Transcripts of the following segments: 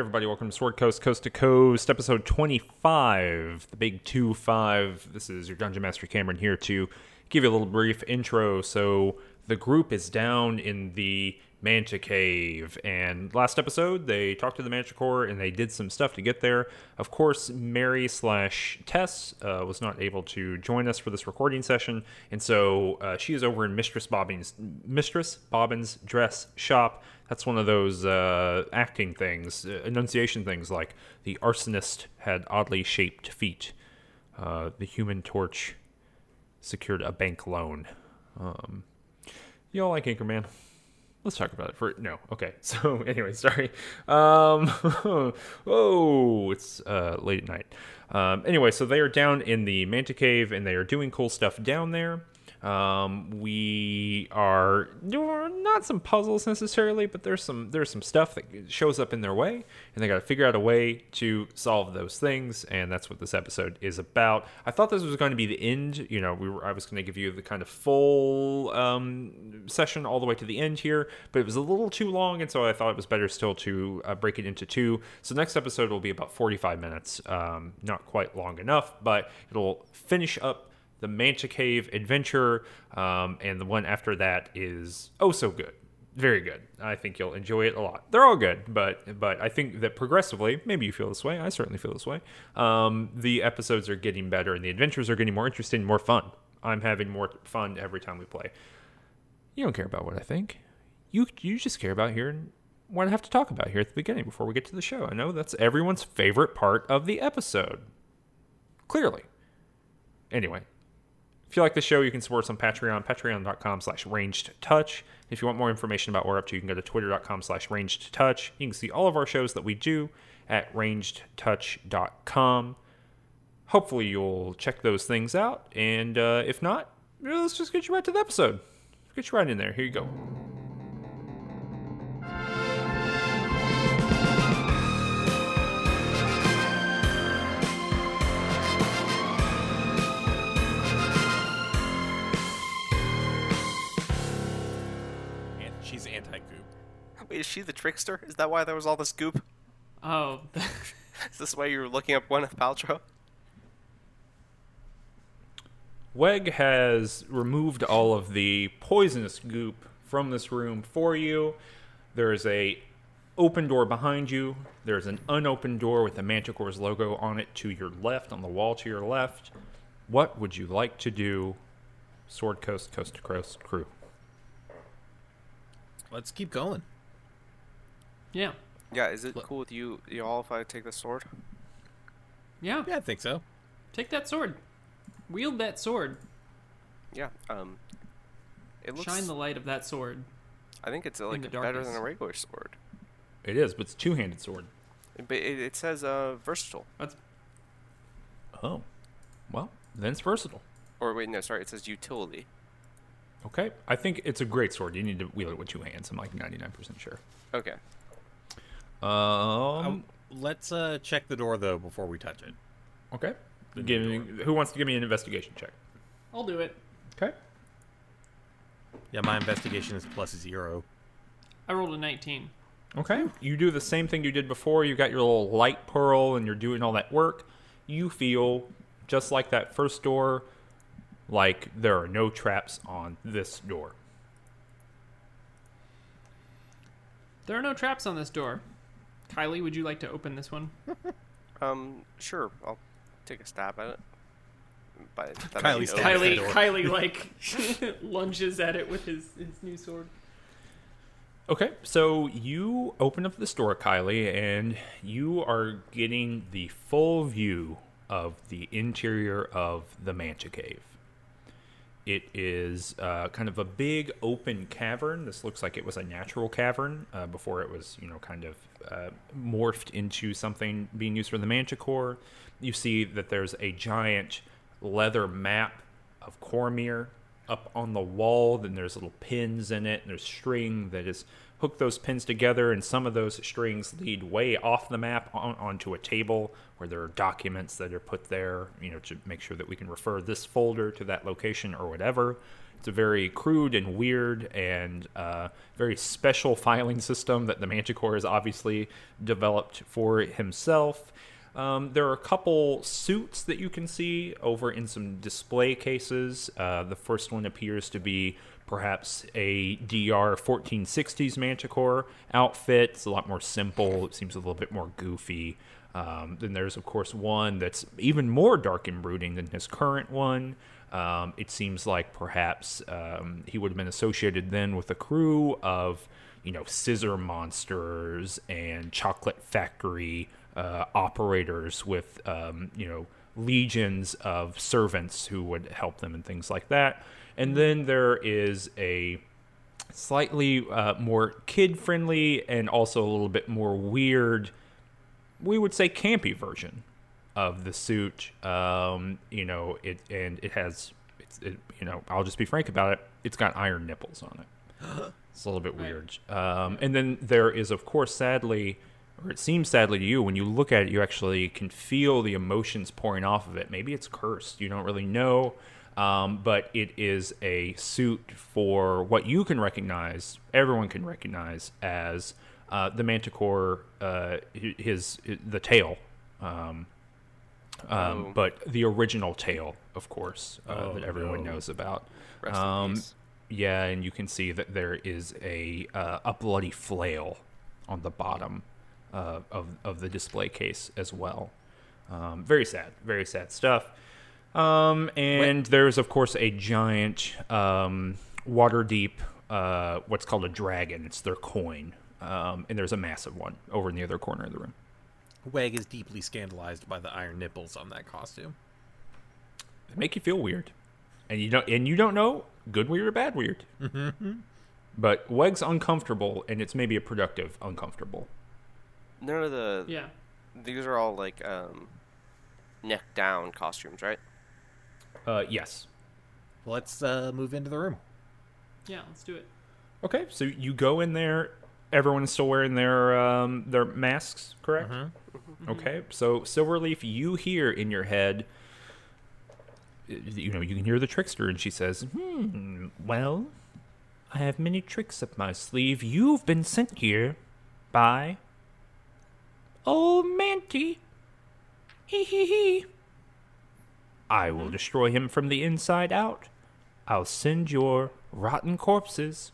Everybody, welcome to Sword Coast Coast to Coast, episode 25, the big 2 5. This is your Dungeon Master Cameron here to give you a little brief intro. So, the group is down in the Manta Cave, and last episode they talked to the Manticore and they did some stuff to get there. Of course, Mary slash Tess uh, was not able to join us for this recording session, and so uh, she is over in Mistress Bobbin's Mistress Bobbin's dress shop. That's one of those uh, acting things, uh, enunciation things, like the arsonist had oddly shaped feet. Uh, the Human Torch secured a bank loan. Um, y'all like Anchorman? Let's talk about it for no. Okay. So anyway, sorry. Um, oh, it's uh, late at night. Um, anyway, so they are down in the Manta Cave and they are doing cool stuff down there. Um, we are not some puzzles necessarily, but there's some there's some stuff that shows up in their way, and they got to figure out a way to solve those things, and that's what this episode is about. I thought this was going to be the end. You know, we were I was going to give you the kind of full um, session all the way to the end here, but it was a little too long, and so I thought it was better still to uh, break it into two. So next episode will be about 45 minutes, um, not quite long enough, but it'll finish up the Manta Cave Adventure, um, and the one after that is oh so good, very good. I think you'll enjoy it a lot. They're all good, but but I think that progressively, maybe you feel this way. I certainly feel this way. Um, the episodes are getting better, and the adventures are getting more interesting, more fun. I'm having more fun every time we play. You don't care about what I think. You you just care about hearing what I have to talk about here at the beginning before we get to the show. I know that's everyone's favorite part of the episode. Clearly. Anyway, if you like the show, you can support us on Patreon, patreon.com slash ranged touch. If you want more information about what we're up to, you can go to twitter.com slash ranged touch. You can see all of our shows that we do at rangedtouch.com. Hopefully, you'll check those things out. And uh, if not, let's just get you right to the episode. Let's get you right in there. Here you go. Is she the trickster? Is that why there was all this goop? Oh, Is this why you were looking up Gwyneth Paltrow? Weg has removed all of the poisonous goop from this room for you. There is a open door behind you. There's an unopened door with the Manticore's logo on it to your left, on the wall to your left. What would you like to do, Sword Coast Coast to Coast crew? Let's keep going. Yeah, Yeah, is it Look. cool with you, y'all, if I take the sword? yeah. Yeah, I think so. Take that sword. Wield that sword. Yeah. Um. It looks. Shine the light of that sword. I think it's uh, like better than a regular sword. It is, but it's two-handed sword. But it, it says uh versatile. That's Oh, well, then it's versatile. Or wait, no, sorry, it says utility. Okay, I think it's a great sword. You need to wield it with two hands. I'm like 99% sure. Okay. Um, Um, let's uh, check the door though before we touch it. okay. Give, me- who wants to give me an investigation check? I'll do it. Okay. Yeah, my investigation is plus zero. I rolled a 19. Okay. You do the same thing you did before. You got your little light pearl and you're doing all that work. You feel just like that first door, like there are no traps on this door. There are no traps on this door. Kylie, would you like to open this one? Um. Sure. I'll take a stab at it. By Kylie I mean stabs open the it. Kylie. Kylie, like lunges at it with his his new sword. Okay, so you open up the store, Kylie, and you are getting the full view of the interior of the Manta Cave. It is uh, kind of a big open cavern. This looks like it was a natural cavern uh, before it was, you know, kind of uh, morphed into something being used for the Manticore. You see that there's a giant leather map of Cormyr up on the wall. Then there's little pins in it, and there's string that is hook those pins together, and some of those strings lead way off the map on, onto a table where there are documents that are put there, you know, to make sure that we can refer this folder to that location or whatever. It's a very crude and weird and uh, very special filing system that the Manticore has obviously developed for himself. Um, there are a couple suits that you can see over in some display cases. Uh, the first one appears to be perhaps a DR 1460s Manticore outfit. It's a lot more simple. It seems a little bit more goofy. Um, then there's, of course, one that's even more dark and brooding than his current one. Um, it seems like perhaps um, he would have been associated then with a crew of, you know, scissor monsters and chocolate factory uh, operators with, um, you know, legions of servants who would help them and things like that. And then there is a slightly uh, more kid friendly and also a little bit more weird, we would say campy version of the suit. Um, you know, it and it has, it's, it, you know, I'll just be frank about it. It's got iron nipples on it. It's a little bit weird. Um, and then there is, of course, sadly, or it seems sadly to you, when you look at it, you actually can feel the emotions pouring off of it. Maybe it's cursed. You don't really know. Um, but it is a suit for what you can recognize, everyone can recognize as uh, the Manticore, uh, his, his the tail, um, um, Oh. but the original tail, of course, uh, Oh, that everyone no. knows about. Rest in Um, peace. yeah, and you can see that there is a uh, a bloody flail on the bottom uh, of of the display case as well. Um, very sad, very sad stuff. Um, and there's of course a giant um, Waterdeep, uh, what's called a dragon. It's their coin, um, and there's a massive one over in the other corner of the room. Weg is deeply scandalized by the iron nipples on that costume. They make you feel weird, and you don't and you don't know good weird or bad weird. But Weg's uncomfortable, and it's maybe a productive uncomfortable. None of the. Yeah. These are all like um, neck down costumes, right? Uh, yes. Let's uh, move into the room. Yeah, let's do it. Okay, so you go in there. Everyone's still wearing their um, their masks, correct? Okay, so Silverleaf, you hear in your head, you know, you can hear the trickster, and she says, "Hmm, well, I have many tricks up my sleeve. You've been sent here by old Manty. Hee hee hee. I will destroy him from the inside out. I'll send your rotten corpses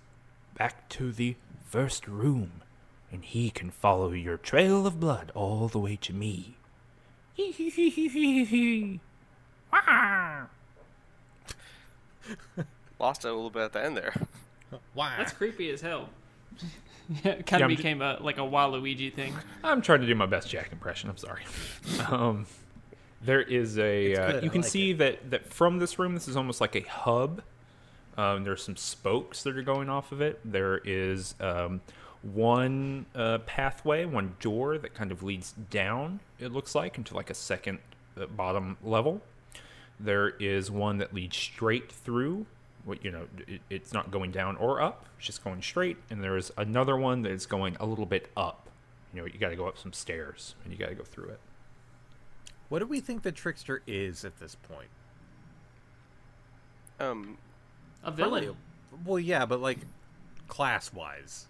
back to the first room, and he can follow your trail of blood all the way to me. Hee hee hee hee hee hee. Wah! Lost it a little bit at the end there. Wow. That's creepy as hell. yeah, it kind of I'm ju- became a like a Waluigi thing. I'm trying to do my best Jack impression. I'm sorry. um, there is a. Uh, you can like see that that from this room, this is almost like a hub. Um, there's some spokes that are going off of it. There is um, one uh, pathway, one door that kind of leads down. It looks like into like a second uh, bottom level. There is one that leads straight through. What you know, it, it's not going down or up; it's just going straight. And there is another one that is going a little bit up. You know, you got to go up some stairs and you got to go through it. What do we think the trickster is at this point? Um, A villain. Probably- Well, yeah, but like class wise.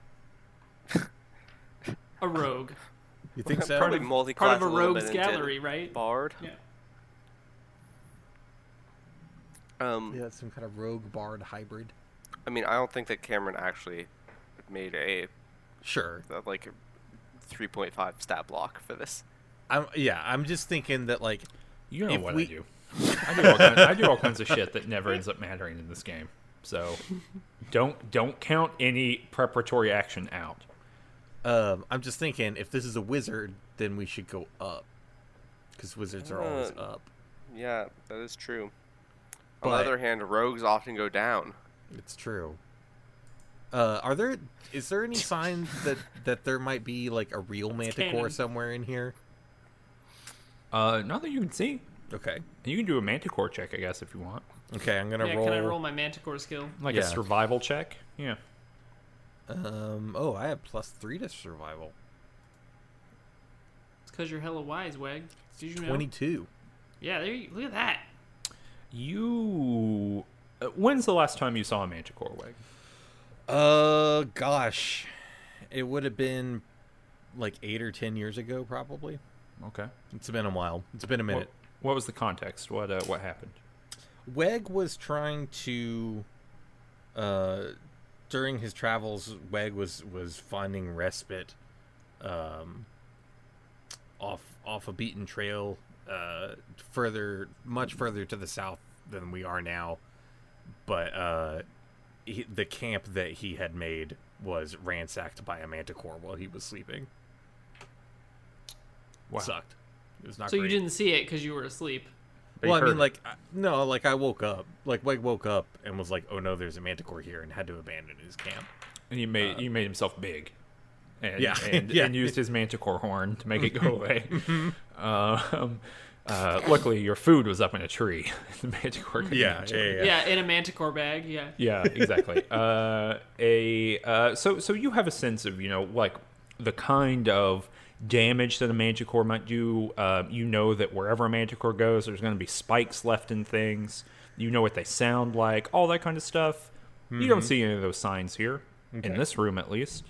A rogue. You think so? probably multi Part of a rogue's gallery, right? Bard. Yeah. Um, Yeah, some kind of rogue bard hybrid. I mean, I don't think that Cameron actually made a, Sure. like a 3.5 stat block for this. I'm yeah, I'm just thinking that like You know what we- I do. I do, all kinds, I do all kinds of shit that never ends up mattering in this game. So don't don't count any preparatory action out. um I'm just thinking if this is a wizard, then we should go up. Cuz wizards are always Uh, up. Yeah, that is true. On the other hand, rogues often go down. It's true. Uh are there is there any signs that that there might be like a real manticore somewhere in here? Uh, not that you can see. Okay. And you can do a manticore check, I guess, if you want, Okay, I'm going to Yeah, roll can I roll my manticore skill? like Yeah. a survival check. Yeah. Um oh, I have plus 3 to survival. It's because you're hella wise, Weg. Did you know? 22. Yeah, there you look at that. You Uh, when's the last time you saw a manticore Weg? Uh, gosh, it would have been like eight or ten years ago, probably. Okay. It's been a while. It's been a What, minute. what was the context? What uh, what happened? Weg was trying to, uh, during his travels, Weg was was finding respite, um, off off a beaten trail, uh, further, much further to the south than we are now. But uh, he, the camp that he had made was ransacked by a manticore while he was sleeping. Wow. Sucked. It was not. So great. you didn't see it because you were asleep. But well, I mean, it. like, I- no, like I woke up, like Weg woke up and was like, "Oh no, there's a manticore here," and had to abandon his camp. And he made he made himself big, and Yeah, and, yeah. and used his manticore horn to make it go away. um, uh, luckily, your food was up in a tree. the manticore. couldn't Yeah, yeah, yeah. Yeah, in a manticore bag. Yeah. Yeah, exactly. uh, a uh, so so you have a sense of you know like the kind of damage that a manticore might do. Uh, you know that wherever a manticore goes, there's going to be spikes left in things. You know what they sound like, all that kind of stuff. You don't see any of those signs here in this room, at least.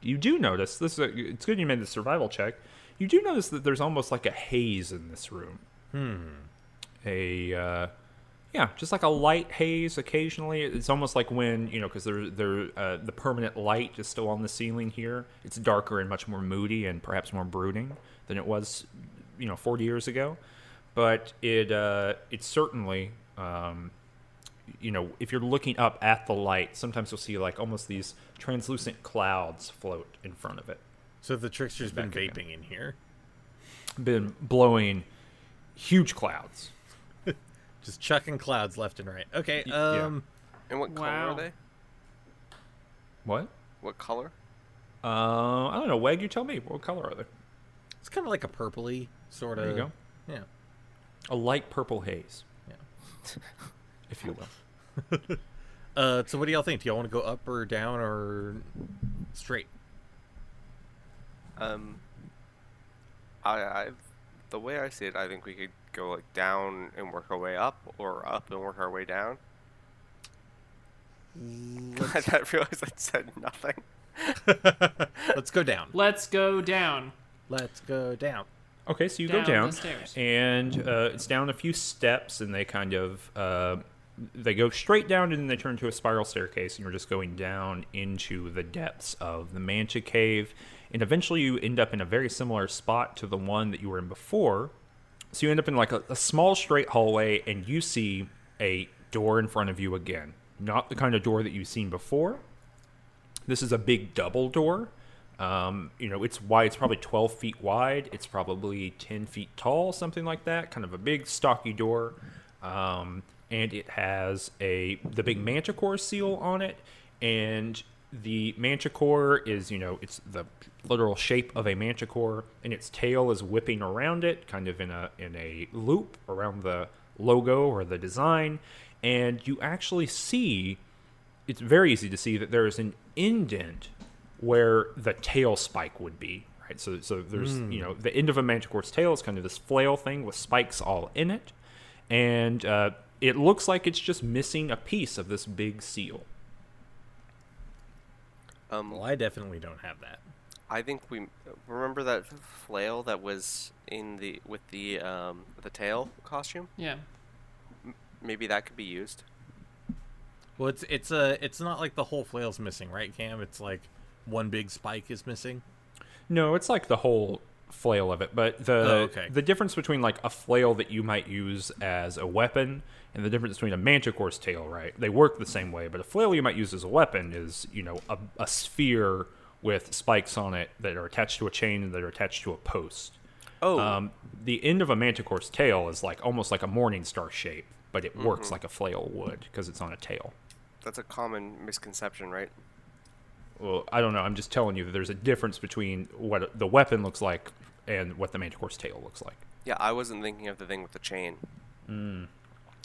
You do notice this. Is a, it's good you made the survival check. You do notice that there's almost like a haze in this room. Hmm. A uh, yeah, just like a light haze occasionally. It's almost like when you know, because there, there, uh, the permanent light is still on the ceiling here. It's darker and much more moody and perhaps more brooding than it was, you know, 40 years ago. But it, uh, it's certainly, um, you know, if you're looking up at the light, sometimes you'll see like almost these translucent clouds float in front of it. So the trickster's been Back again. vaping in here, Been blowing huge clouds. Just chucking clouds left and right. Okay, Y- yeah. um, And what color Wow. are they? What? What color? Uh, I don't know. Weg, you tell me. What color are they? it's kind of like a purpley sort of. There you go. Yeah, A light purple haze, yeah. if you will. Uh, so what do y'all think? Do y'all want to go up or down or straight? Um, I, I, the way I see it, I think we could go like down and work our way up, or up and work our way down. I didn't realize I said nothing. Let's go down. Let's go down. Let's go down. Okay, so you Down go down, the stairs. and uh, it's down a few steps, and they kind of uh, they go straight down, and then they turn to a spiral staircase, and you're just going down into the depths of the Manta Cave, and eventually you end up in a very similar spot to the one that you were in before. So you end up in like a, a small straight hallway, and you see a door in front of you again. Not the kind of door that you've seen before. This is a big double door. Um, you know, it's wide. It's probably 12 feet wide. It's probably 10 feet tall, something like that. Kind of a big, stocky door. Um, and it has a the big manticore seal on it. And the manticore is, you know, it's the literal shape of a manticore, and its tail is whipping around it, kind of in a in a loop around the logo or the design. And you actually see it's very easy to see that there is an indent where the tail spike would be right so so there's you know the end of a manticore's tail is kind of this flail thing with spikes all in it and uh, it looks like it's just missing a piece of this big seal Um, Well, I definitely don't have that. I think we remember that flail that was in the with the um the tail costume. Yeah. Maybe that could be used. Well, it's it's a it's not like the whole flail's missing, right, Cam? It's like one big spike is missing. no it's like the whole flail of it but the Oh, okay. the difference between like a flail that you might use as a weapon and the difference between a manticore's tail right they work the same way but a flail you might use as a weapon is you know a, a sphere with spikes on it that are attached to a chain and that are attached to a post Oh, Um, the end of a manticore's tail is like almost like a morning star shape, but it Mm-hmm. works like a flail would because it's on a tail. that's a common misconception, right? Well, I don't know. I'm just telling you that there's a difference between what the weapon looks like and what the manticore's tail looks like. Yeah, I wasn't thinking of the thing with the chain.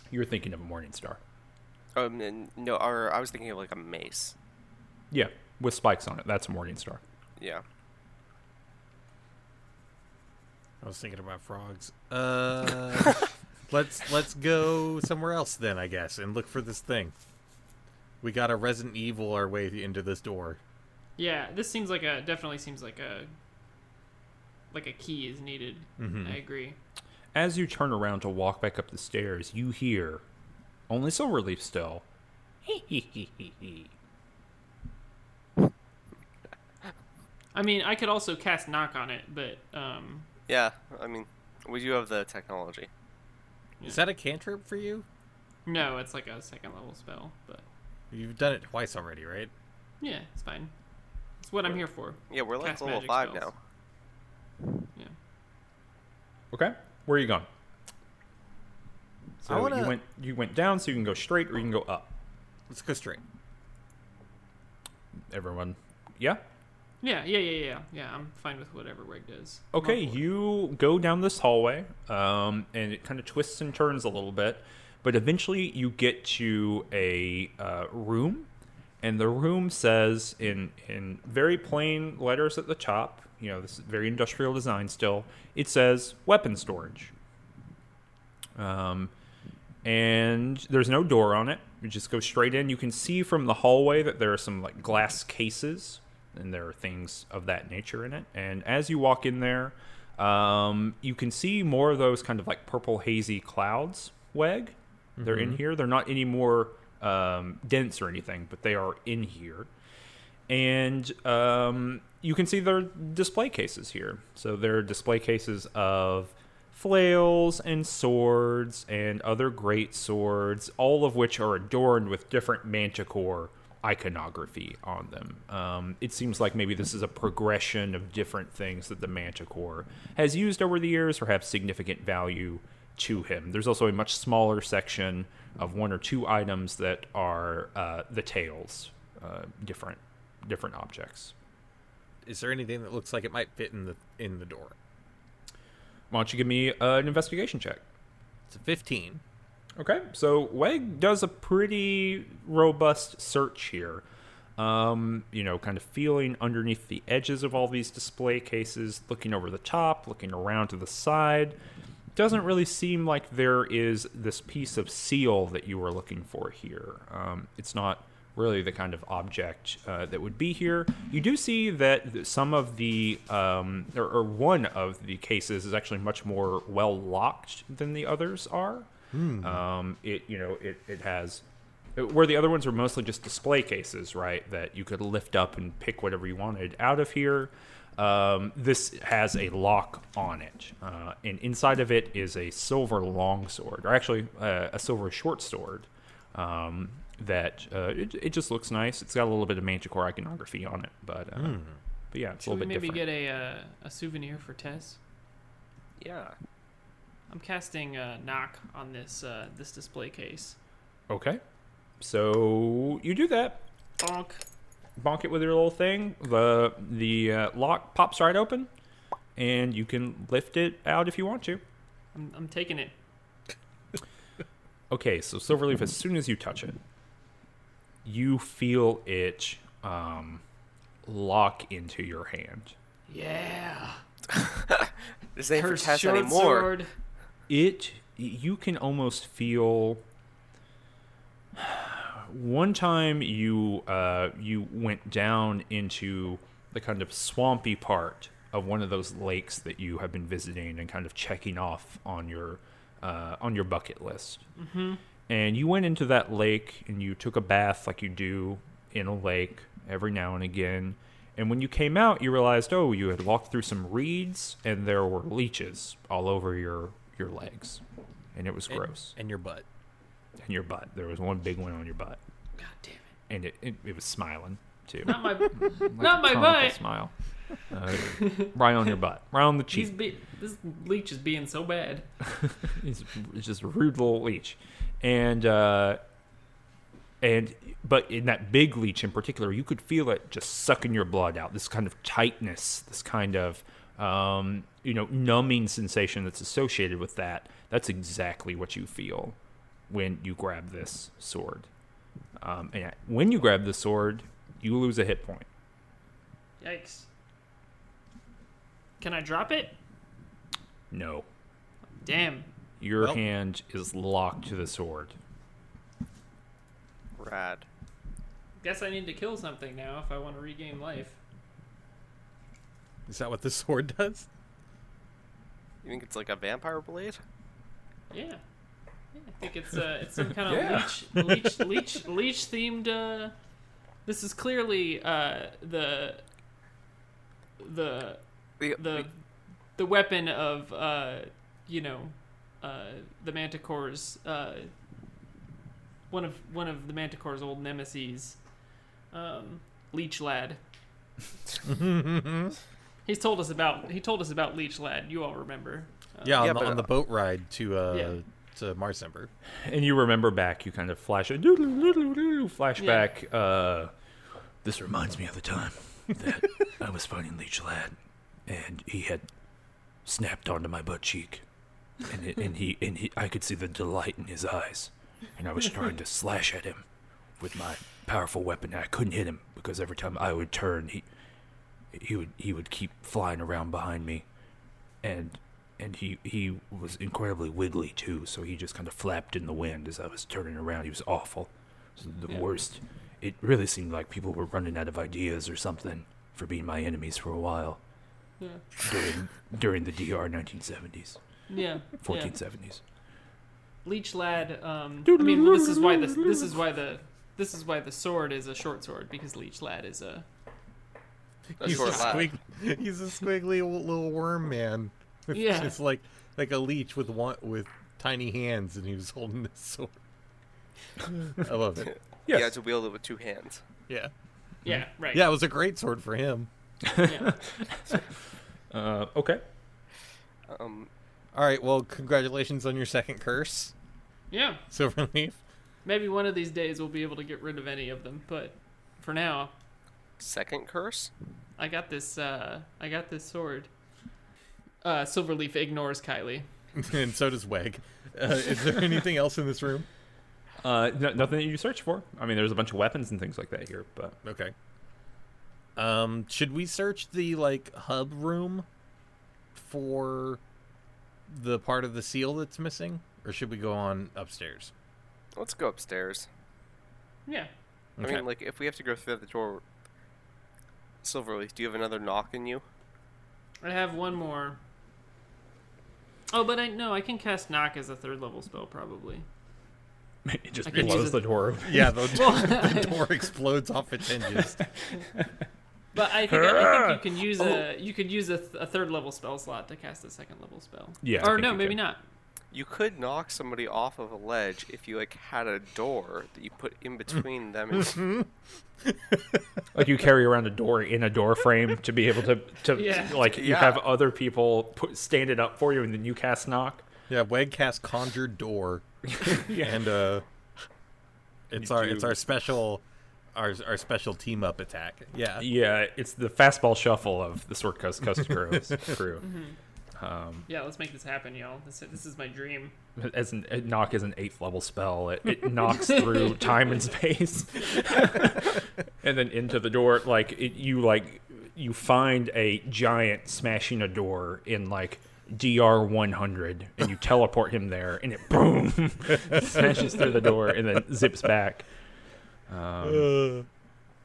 You're thinking of a morning star. Um, no, or I was thinking of like a mace. Yeah, with spikes on it. That's a morning star. Yeah. I was thinking about frogs. Uh, let's let's go somewhere else then, I guess, and look for this thing. We got to Resident Evil our way into this door. Yeah, this seems like a definitely seems like a like a key is needed. I agree. As you turn around to walk back up the stairs, you hear only Silverleaf still. I mean, I could also cast knock on it, but um, Yeah, I mean, we do have the technology. Is that a cantrip for you? no, it's like a second level spell. But You've done it twice already, right? yeah, it's fine. It's what I'm here for. Yeah, we're like Cast level magic five spells. now. Yeah. Okay, where are you going? So I wanna- you went you went down, so you can go straight or you can go up. Let's go straight. Everyone, yeah. Yeah, yeah, yeah, yeah, yeah. I'm fine with whatever Reg does. Okay, you go down this hallway, um, and it kind of twists and turns a little bit, but eventually you get to a uh, room, and the room says in in very plain letters at the top, you know, this is very industrial design still. It says weapon storage. Um, and there's no door on it. You just go straight in. You can see from the hallway that there are some like glass cases, and there are things of that nature in it. And as you walk in there, um, you can see more of those kind of like purple hazy clouds. Weg, they're in here. They're not any more um, dense or anything, but they are in here. And um, you can see there are display cases here. So there are display cases of flails and swords and other great swords, all of which are adorned with different manticore iconography on them. Um, it seems like maybe this is a progression of different things that the manticore has used over the years or have significant value to him. There's also a much smaller section of one or two items that are uh, the tails, uh, different different objects. Is there anything that looks like it might fit in the in the door? Why don't you give me uh, an investigation check? It's a 15. Okay, so Weg does a pretty robust search here. Um, you know, kind of feeling underneath the edges of all these display cases, looking over the top, looking around to the side. Doesn't really seem like there is this piece of seal that you were looking for here. Um, it's not really the kind of object uh, that would be here. You do see that some of the, um, or, or one of the cases is actually much more well locked than the others are. Um, it you know it it has where the other ones were mostly just display cases, right? That you could lift up and pick whatever you wanted out of here. Um, this has a lock on it, uh, and inside of it is a silver longsword, or actually uh, a silver short sword. Um, that uh, it, it just looks nice. It's got a little bit of manticore iconography on it, but uh, but yeah, it's a Should we little bit different. maybe different. get a uh, a souvenir for Tess? Yeah. I'm casting uh, knock on this uh, this display case. okay, so you do that. Bonk. bonk it with your little thing. The the uh, lock pops right open, and you can lift it out if you want to. I'm, I'm taking it. Okay, so Silverleaf, as soon as you touch it, you feel it um, lock into your hand. Yeah. This ain't for Cursed Tess short anymore. sword. It you can almost feel. One time you uh, you went down into the kind of swampy part of one of those lakes that you have been visiting and kind of checking off on your uh, on your bucket list. Mm-hmm. And you went into that lake and you took a bath like you do in a lake every now and again. And when you came out, you realized, oh, you had walked through some reeds and there were leeches all over your your legs, and it was And- gross. And your butt. And your butt, there was one big one on your butt, God damn it. and it it, it was smiling too. Not my. Like not a my butt. Smile. Uh, right on your butt, right on the cheek. He's be- this leech is being so bad. He's he's just a rude little leech, and uh, and but in that big leech in particular, you could feel it just sucking your blood out. This kind of tightness, this kind of um, you know numbing sensation that's associated with that. That's exactly what you feel when you grab this sword. Um, and when you grab the sword, you lose a hit point. Yikes. Can I drop it? No, Damn. Your Well- hand is locked to the sword. Rad. Guess I need to kill something now if I want to regain life. Is that what the sword does? You think it's like a vampire blade? Yeah. yeah I think it's uh, it's some kind of Yeah. leech leech leech leech themed. Uh, this is clearly uh, the the The, the the weapon of uh, you know uh, the Manticore's uh, one of one of the Manticore's old nemesis, um, Leech Lad. He's told us about he told us about Leech Lad. You all remember? Uh, Yeah, on, Yeah, the, but, on the uh, boat ride to uh Yeah. to Marsember. And you remember back, you kind of flash a flashback. Uh, this reminds me of the time that I was fighting Leech Lad, and he had snapped onto my butt cheek, and it, and he and he, I could see the delight in his eyes, and I was trying to slash at him with my powerful weapon, and I couldn't hit him because every time I would turn, he he would he would keep flying around behind me, and and he he was incredibly wiggly too. So he just kind of flapped in the wind as I was turning around. He was awful, It was the Yeah. worst. It really seemed like people were running out of ideas or something for being my enemies for a while Yeah. during during the DR 1970s, Yeah. 1470s. Leech Lad. Um, I mean, this is why this this is why the this is why the sword is a short sword because Leech Lad is a he's, a lad. squig- he's a squiggly little little worm man. It's Yeah. just like like a leech with one with tiny hands, and he was holding this sword. I love it. You He had to wield it with two hands. Yeah, yeah right yeah, it was a great sword for him. yeah. Uh, okay. Um, All right, well, congratulations on your second curse, yeah. Silverleaf. Maybe one of these days we'll be able to get rid of any of them, but for now, second curse? I got this. Uh, I got this sword. Uh, Silverleaf ignores Kylie. and so does Weg. Uh, is there anything else in this room? Uh, no, nothing that you search for. I mean, there's a bunch of weapons and things like that here, but Okay. Um, should we search the like hub room for the part of the seal that's missing, or should we go on upstairs? Let's go upstairs. Yeah. I mean, like, if we have to go through the door. Silverleaf, do you have another knock in you? I have one more. Oh, but I no, I can cast knock as a third level spell probably. it just I can close use it- the door. yeah, the, Well, the door explodes off its hinges. But I think I think you can use a you could use a, th- a third level spell slot to cast a second level spell. Yeah, Or no, maybe can. not. You could knock somebody off of a ledge if you, like, had a door that you put in between them and. Like you carry around a door in a door frame to be able to, to Yeah. like you Yeah. have other people put, stand it up for you, and then you cast knock. Yeah, Weg cast conjured door, and uh, it's You our it's our special our our special team up attack. Yeah, Yeah, it's the fastball shuffle of the Sword Coast Coast Crew's crew. Um, Yeah, let's make this happen, y'all. This this is my dream. as an it knock is an eighth level spell. It, it knocks through time and space, and then into the door. Like it, you like you find a giant smashing a door in like DR 100, and you teleport him there, and it boom smashes through the door, and then zips back. Um,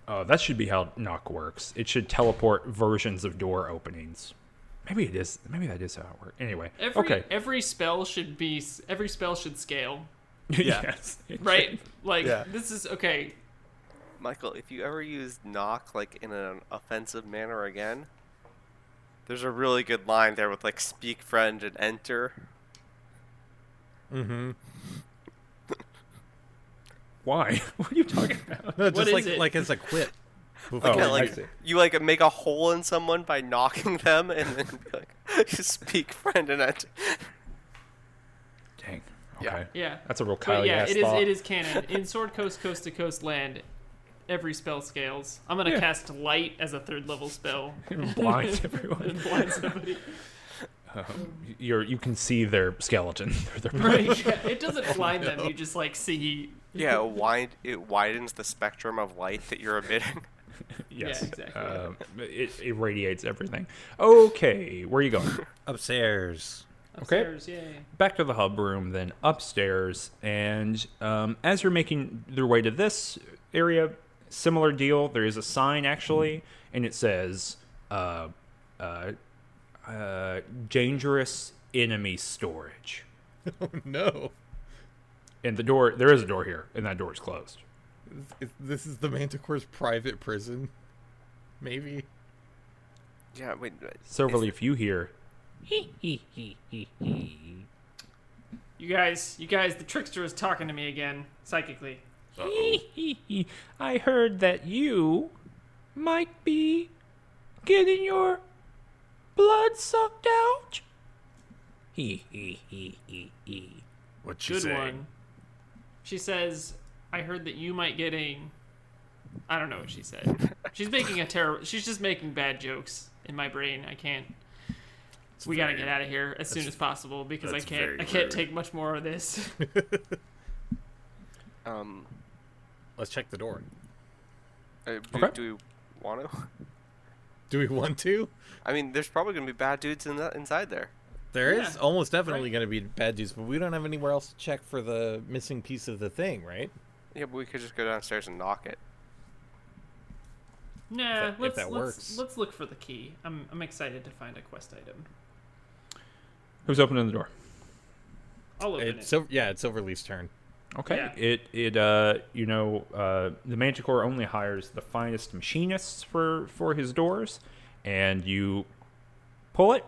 oh, that should be how knock works. It should teleport versions of door openings. Maybe it is. Maybe that is how it works. Anyway, Every okay. every spell should be every spell should scale, Yeah. yes. it right? Like Yeah. this is okay. Michael, if you ever use knock, like, in an offensive manner again, there's a really good line there with, like, speak friend and enter. Mm-hmm. Why? What are you talking about? No, just is like it? like as a quip. Oh, Yeah, like you like make a hole in someone by knocking them, and then be like, speak friend and enter. Dang. Yeah. Okay. Yeah. That's a real But Kyle yeah, it is thought. it is canon. In Sword Coast Coast to Coast Land, every spell scales. I'm gonna Yeah. cast light as a third level spell blind everyone. and blind somebody. Um, you're you can see their skeleton through their Right. Yeah, it doesn't oh, blind them. You just like see. Yeah, it, wide, it widens the spectrum of light that you're emitting. Yes. Yeah, exactly. Um, it irradiates everything. Okay, where are you going? Upstairs. Upstairs, yay. back to the hub room, then upstairs. And um, as you're making your way to this area, similar deal. There is a sign actually, and it says uh, uh, uh, "Dangerous Enemy Storage." Oh no! And the door, there is a door here, and that door is closed. Is- This is the Manticore's private prison. Maybe. Yeah, wait. wait, Silverleaf, you hear. You guys, you guys, the trickster is talking to me again, psychically. Hee hee hee. I heard that you might be getting your blood sucked out. Hee hee hee hee hee. What Good one. She says, I heard that you might getting. I don't know what she said. she's making a terrible. She's just making bad jokes in my brain. I can't. we gotta get out of here as soon as possible because I can't. very I can't rude. take much more of this. Um, Let's check the door. uh, do, Okay. do we want to? Do we want to? I mean, there's probably gonna be bad dudes in the, inside there. There is Yeah, almost definitely right. going to be bad dudes, but we don't have anywhere else to check for the missing piece of the thing, right? Yeah, but we could just go downstairs and knock it. nah, if let's that let's, works. let's look for the key. I'm I'm excited to find a quest item. Who's opening the door? I'll open It's it. so yeah, it's Overleaf's turn. Okay. Yeah. It it uh you know uh the Manticore only hires the finest machinists for for his doors, and you pull it,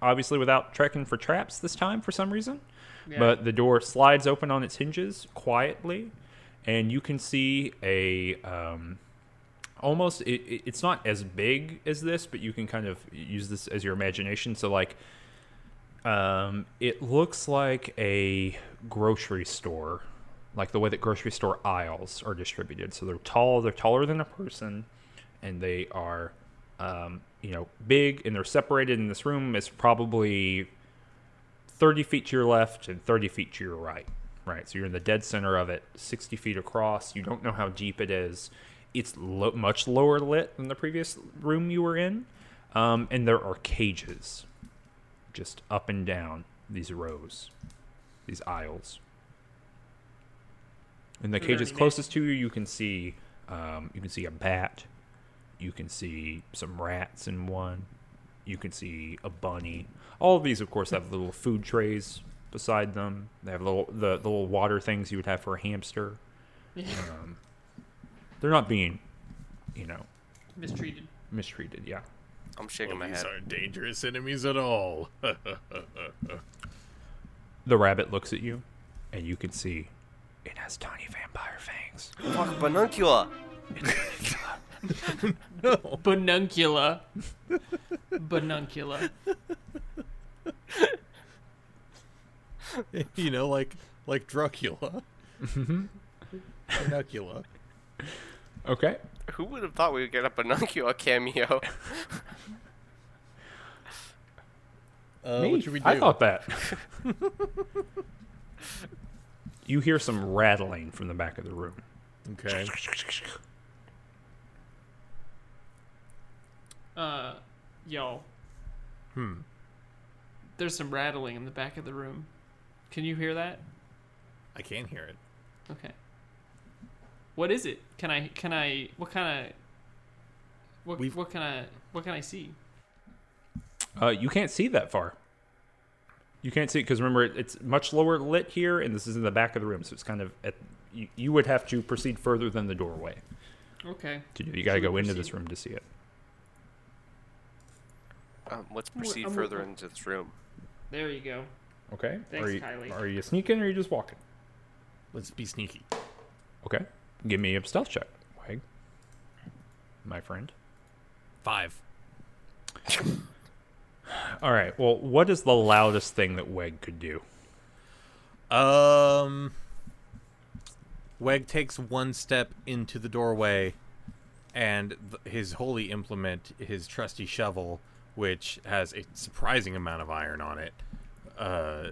obviously without trekking for traps this time for some reason. Yeah. But the door slides open on its hinges quietly, and you can see a um almost it, it- it's not as big as this, but you can kind of use this as your imagination. So like um, it looks like a grocery store, like the way that grocery store aisles are distributed. So they're tall, they're taller than a person, and they are, um, you know, big, and they're separated in this room is probably 30 feet to your left and 30 feet to your right. Right, so you're in the dead center of it, 60 feet across. You don't know how deep it is. It's lo- much lower lit than the previous room you were in, um, and there are cages just up and down these rows, these aisles. In the cages closest to you, you can see um, you can see a bat, you can see some rats in one, you can see a bunny. All of these, of course, have little food trays beside them. They have little the, the little water things you would have for a hamster. Yeah. Um, they're not being, you know, Mistreated. mistreated. Yeah. I'm shaking my these head. aren't dangerous enemies at all. The rabbit looks at you, and you can see it has tiny vampire fangs. Fuck, Banuncula! no. Banuncula. Banuncula. you know, like like Dracula. Dracula. Okay. Who would have thought we would get a Banuncula cameo? Uh, Me? what should we do? I thought that. you hear some rattling from the back of the room. Okay. Uh, y'all. Hmm. There's some rattling in the back of the room. Can you hear that? I can hear it. Okay. What is it? Can I? Can I? What kind of? What? We've- What can I? What can I see? Uh, you can't see that far. You can't see because remember it's much lower lit here, and this is in the back of the room, so it's kind of at. You, you would have to proceed further than the doorway Okay. to do. You got to Should we go into this room to see it. um, let's I'm- proceed I'm- further into this room. There you go. Okay. Thanks, are you, Kylie. Are you sneaking or are you just walking? Let's be sneaky. Okay. Give me a stealth check, Weg. My friend. Five. All right. Well, what is the loudest thing that Weg could do? Um. Weg takes one step into the doorway, and th- his holy implement, his trusty shovel, which has a surprising amount of iron on it, uh,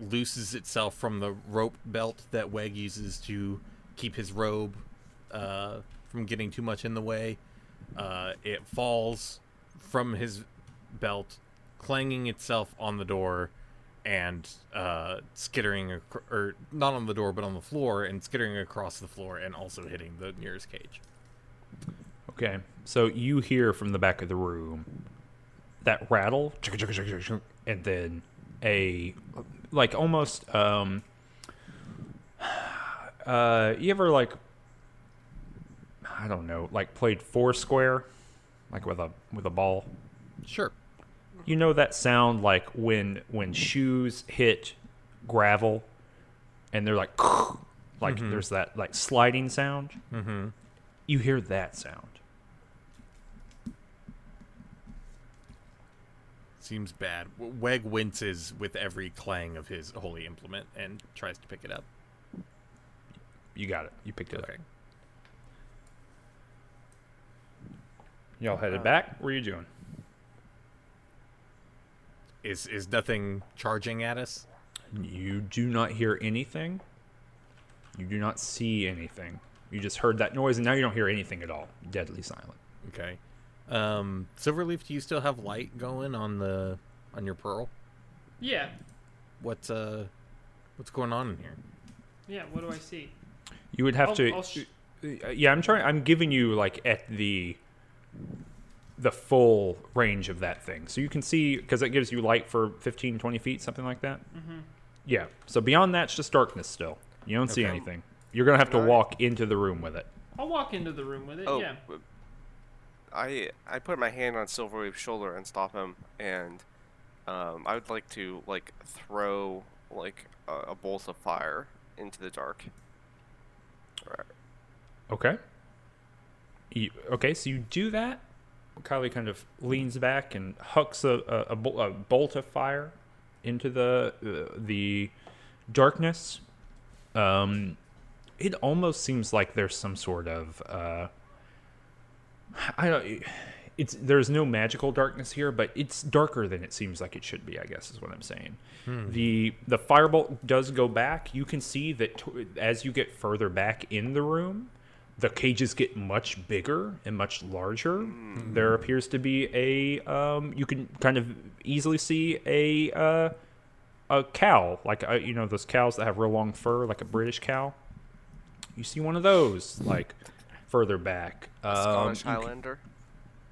looses itself from the rope belt that Weg uses to keep his robe uh, from getting too much in the way. Uh, it falls from his belt clanging itself on the door and uh, skittering, ac- or not on the door, but on the floor and skittering across the floor and also hitting the nearest cage. Okay, so you hear from the back of the room that rattle, and then a like almost um uh you ever like I don't know like played Foursquare like with a with a ball. Sure. You know that sound like when when shoes hit gravel and they're like like there's that like sliding sound. Mm-hmm. You hear that sound. Seems bad. W- Weg winces with every clang of his holy implement and tries to pick it up. You got it. You picked it Okay. up. Y'all headed uh, back. What are you doing? Is is nothing charging at us? You do not hear anything. You do not see anything. You just heard that noise, and now you don't hear anything at all. Deadly silent. Okay. Um, Silverleaf, do you still have light going on the on your pearl? Yeah. What's uh, what's going on in here? Yeah. What do I see? You would have I'll- to. I'll sh- uh, yeah, I'm trying. I'm giving you like at the the full range of that thing, so you can see because it gives you light for 15, 20 feet, something like that. Mm-hmm. Yeah. So beyond that, it's just darkness still. You don't see anything. You're gonna have to walk into the room with it. I'll walk into the room with it. Oh, Yeah. I I put my hand on Silverleaf's shoulder and stop him, and um, I would like to like throw like a, a bolt of fire into the dark. Right. Okay. You, okay, so you do that. Kylie kind of leans back and hucks a, a, a bolt of fire into the uh, the darkness. Um, it almost seems like there's some sort of uh, I don't. It's there's no magical darkness here, but it's darker than it seems like it should be. I guess is what I'm saying. The the firebolt does go back. You can see that t- as you get further back in the room, the cages get much bigger and much larger. There appears to be a um, you can kind of easily see a uh, a cow, like uh, you know those cows that have real long fur, like a British cow. You see one of those, like further back. Um, Scottish you can- Highlander.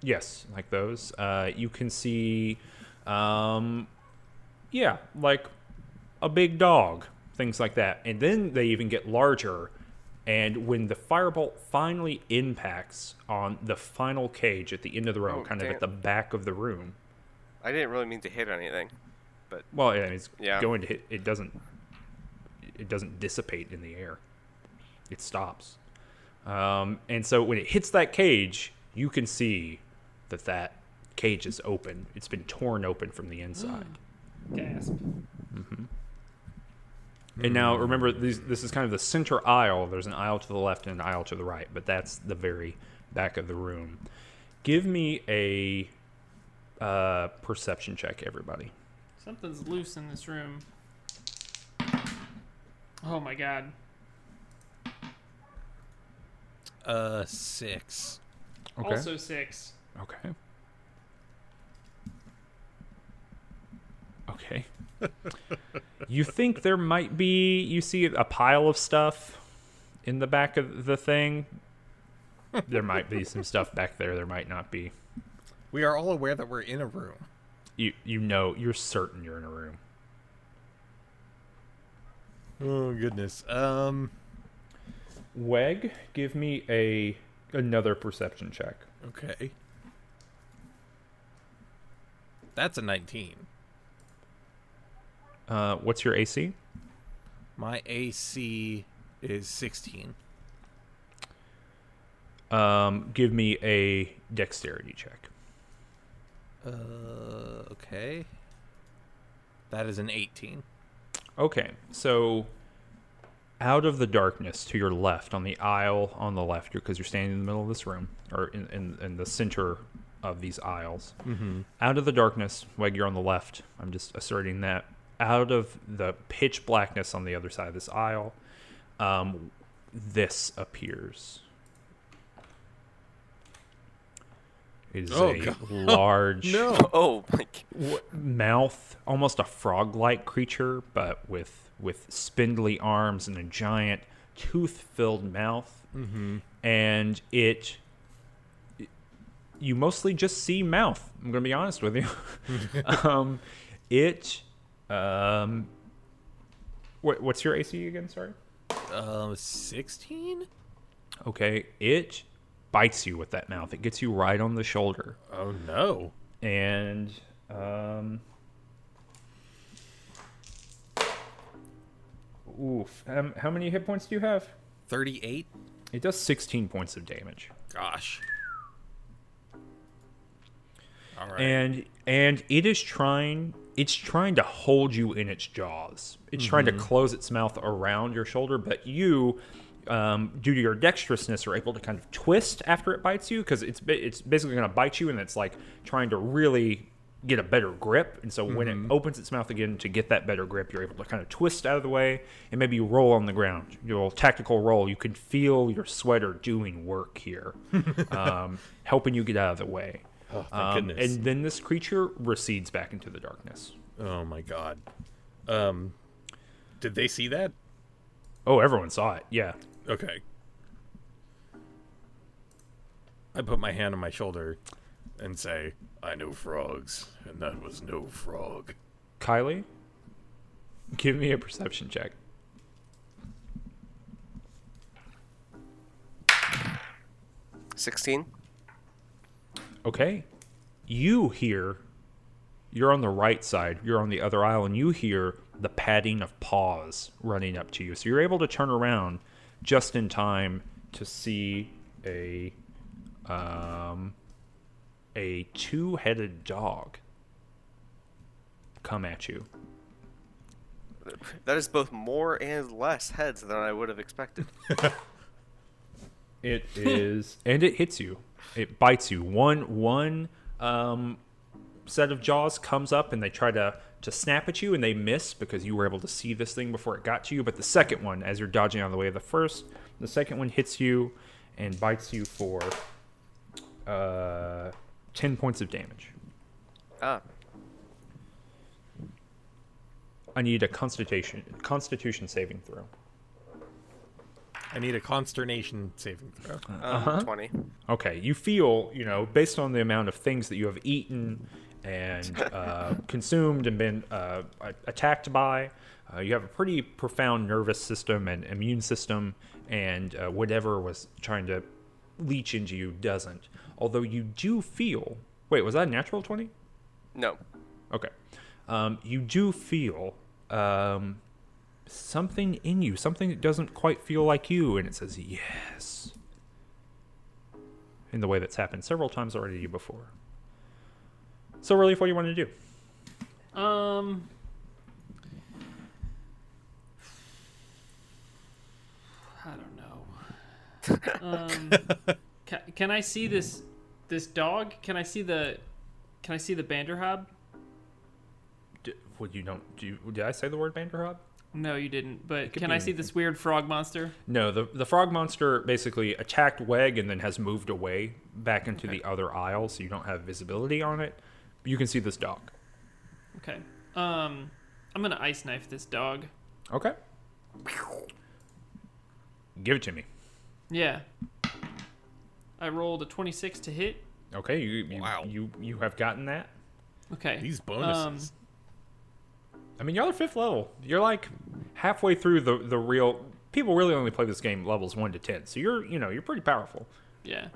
Yes, like those. Uh, you can see, um, yeah, like a big dog, things like that. And then they even get larger. And when the firebolt finally impacts on the final cage at the end of the row, Oh, kind of at the back of the room, I didn't really mean to hit anything, but well, yeah, it's Yeah. going to hit. It doesn't. It doesn't dissipate in the air. It stops. Um, and so when it hits that cage, you can see that that cage is open. It's been torn open from the inside. Gasp. And now remember, these, this is kind of the center aisle. There's an aisle to the left and an aisle to the right, but that's the very back of the room. Give me a uh, perception check, everybody. Something's loose in this room. Oh my god. Uh, six. Also six. Okay. Okay. you think there might be you see a pile of stuff in the back of the thing? there might be some stuff back there, there might not be. We are all aware that we're in a room. You you know, you're certain you're in a room. Oh goodness. Um. Weg, give me a another perception check. Okay. That's a nineteen. Uh, what's your AC? My AC is sixteen. Um, give me a dexterity check. Uh. Okay. That is an eighteen. Okay, so out of the darkness to your left, on the aisle on the left, because you're standing in the middle of this room, or in, in, in the center of these aisles, Mm-hmm. out of the darkness, Weg, you're on the left. I'm just asserting that. Out of the pitch blackness on the other side of this aisle, um, this appears. is Oh, a God. large No. Oh my! mouth, almost a frog-like creature, but with with spindly arms and a giant tooth-filled mouth. Mm-hmm. And it, you mostly just see mouth. I'm gonna be honest with you. um, it, um, what, what's your AC again? Sorry. Uh, sixteen. Okay, it bites you with that mouth. It gets you right on the shoulder, Oh no. and um, oof. Um, how many hit points do you have? Thirty-eight. It does 16 points of damage, Gosh. All right. and and it is trying. It's trying to hold you in its jaws. It's trying to close its mouth around your shoulder, but you. Um, due to your dexterousness, are able to kind of twist after it bites you because it's it's basically going to bite you, and it's like trying to really get a better grip. And so when it opens its mouth again to get that better grip, you're able to kind of twist out of the way and maybe roll on the ground. Your tactical roll, you can feel your sweater doing work here, um, helping you get out of the way. oh, thank Um, goodness. and then this creature recedes back into the darkness. oh my god. Um, did they see that? Oh, everyone saw it. Yeah. Okay. I put my hand on my shoulder and say, I know frogs, and that was no frog. Kylie, give me a perception check. Sixteen. Okay. You hear, you're on the right side, you're on the other aisle, and you hear the padding of paws running up to you. So you're able to turn around just in time to see a um, a two-headed dog come at you. That is both more and less heads than I would have expected. It is, and it hits you. It bites you. One one um, set of jaws comes up, and they try to to snap at you, and they miss because you were able to see this thing before it got to you. But the second one, as you're dodging out of the way of the first, the second one hits you and bites you for uh, ten points of damage. Ah, I need a constitution Constitution saving throw. I need a consternation saving throw. um, Uh-huh. twenty. Okay, you feel, you know, based on the amount of things that you have eaten and uh, consumed and been uh, attacked by, uh, you have a pretty profound nervous system and immune system, and uh, whatever was trying to leech into you doesn't. Although you do feel. Wait, was that a natural 20? No. Okay. Um, you do feel um, something in you, something that doesn't quite feel like you, and it says yes. In the way that's happened several times already to you before. So, Relief, what do you want to do? Um. I don't know. Um, can, can I see this this dog? Can I see the Can I see the Banderhobb? D- would you don't do? You, did I say the word Banderhobb? No, you didn't. But can I see this weird frog monster? No, the the frog monster basically attacked Weg and then has moved away back into the other aisle, so you don't have visibility on it. You can see this dog. Okay. Um, I'm gonna ice knife this dog. Okay. Give it to me. Yeah. I rolled a 26 to hit. Okay, you you, Wow. you you have gotten that. Okay. These Um, bonuses. I mean, y'all are fifth level. You're like halfway through the the real. People really only play this game levels one to ten, so you're you know you're pretty powerful. yeah.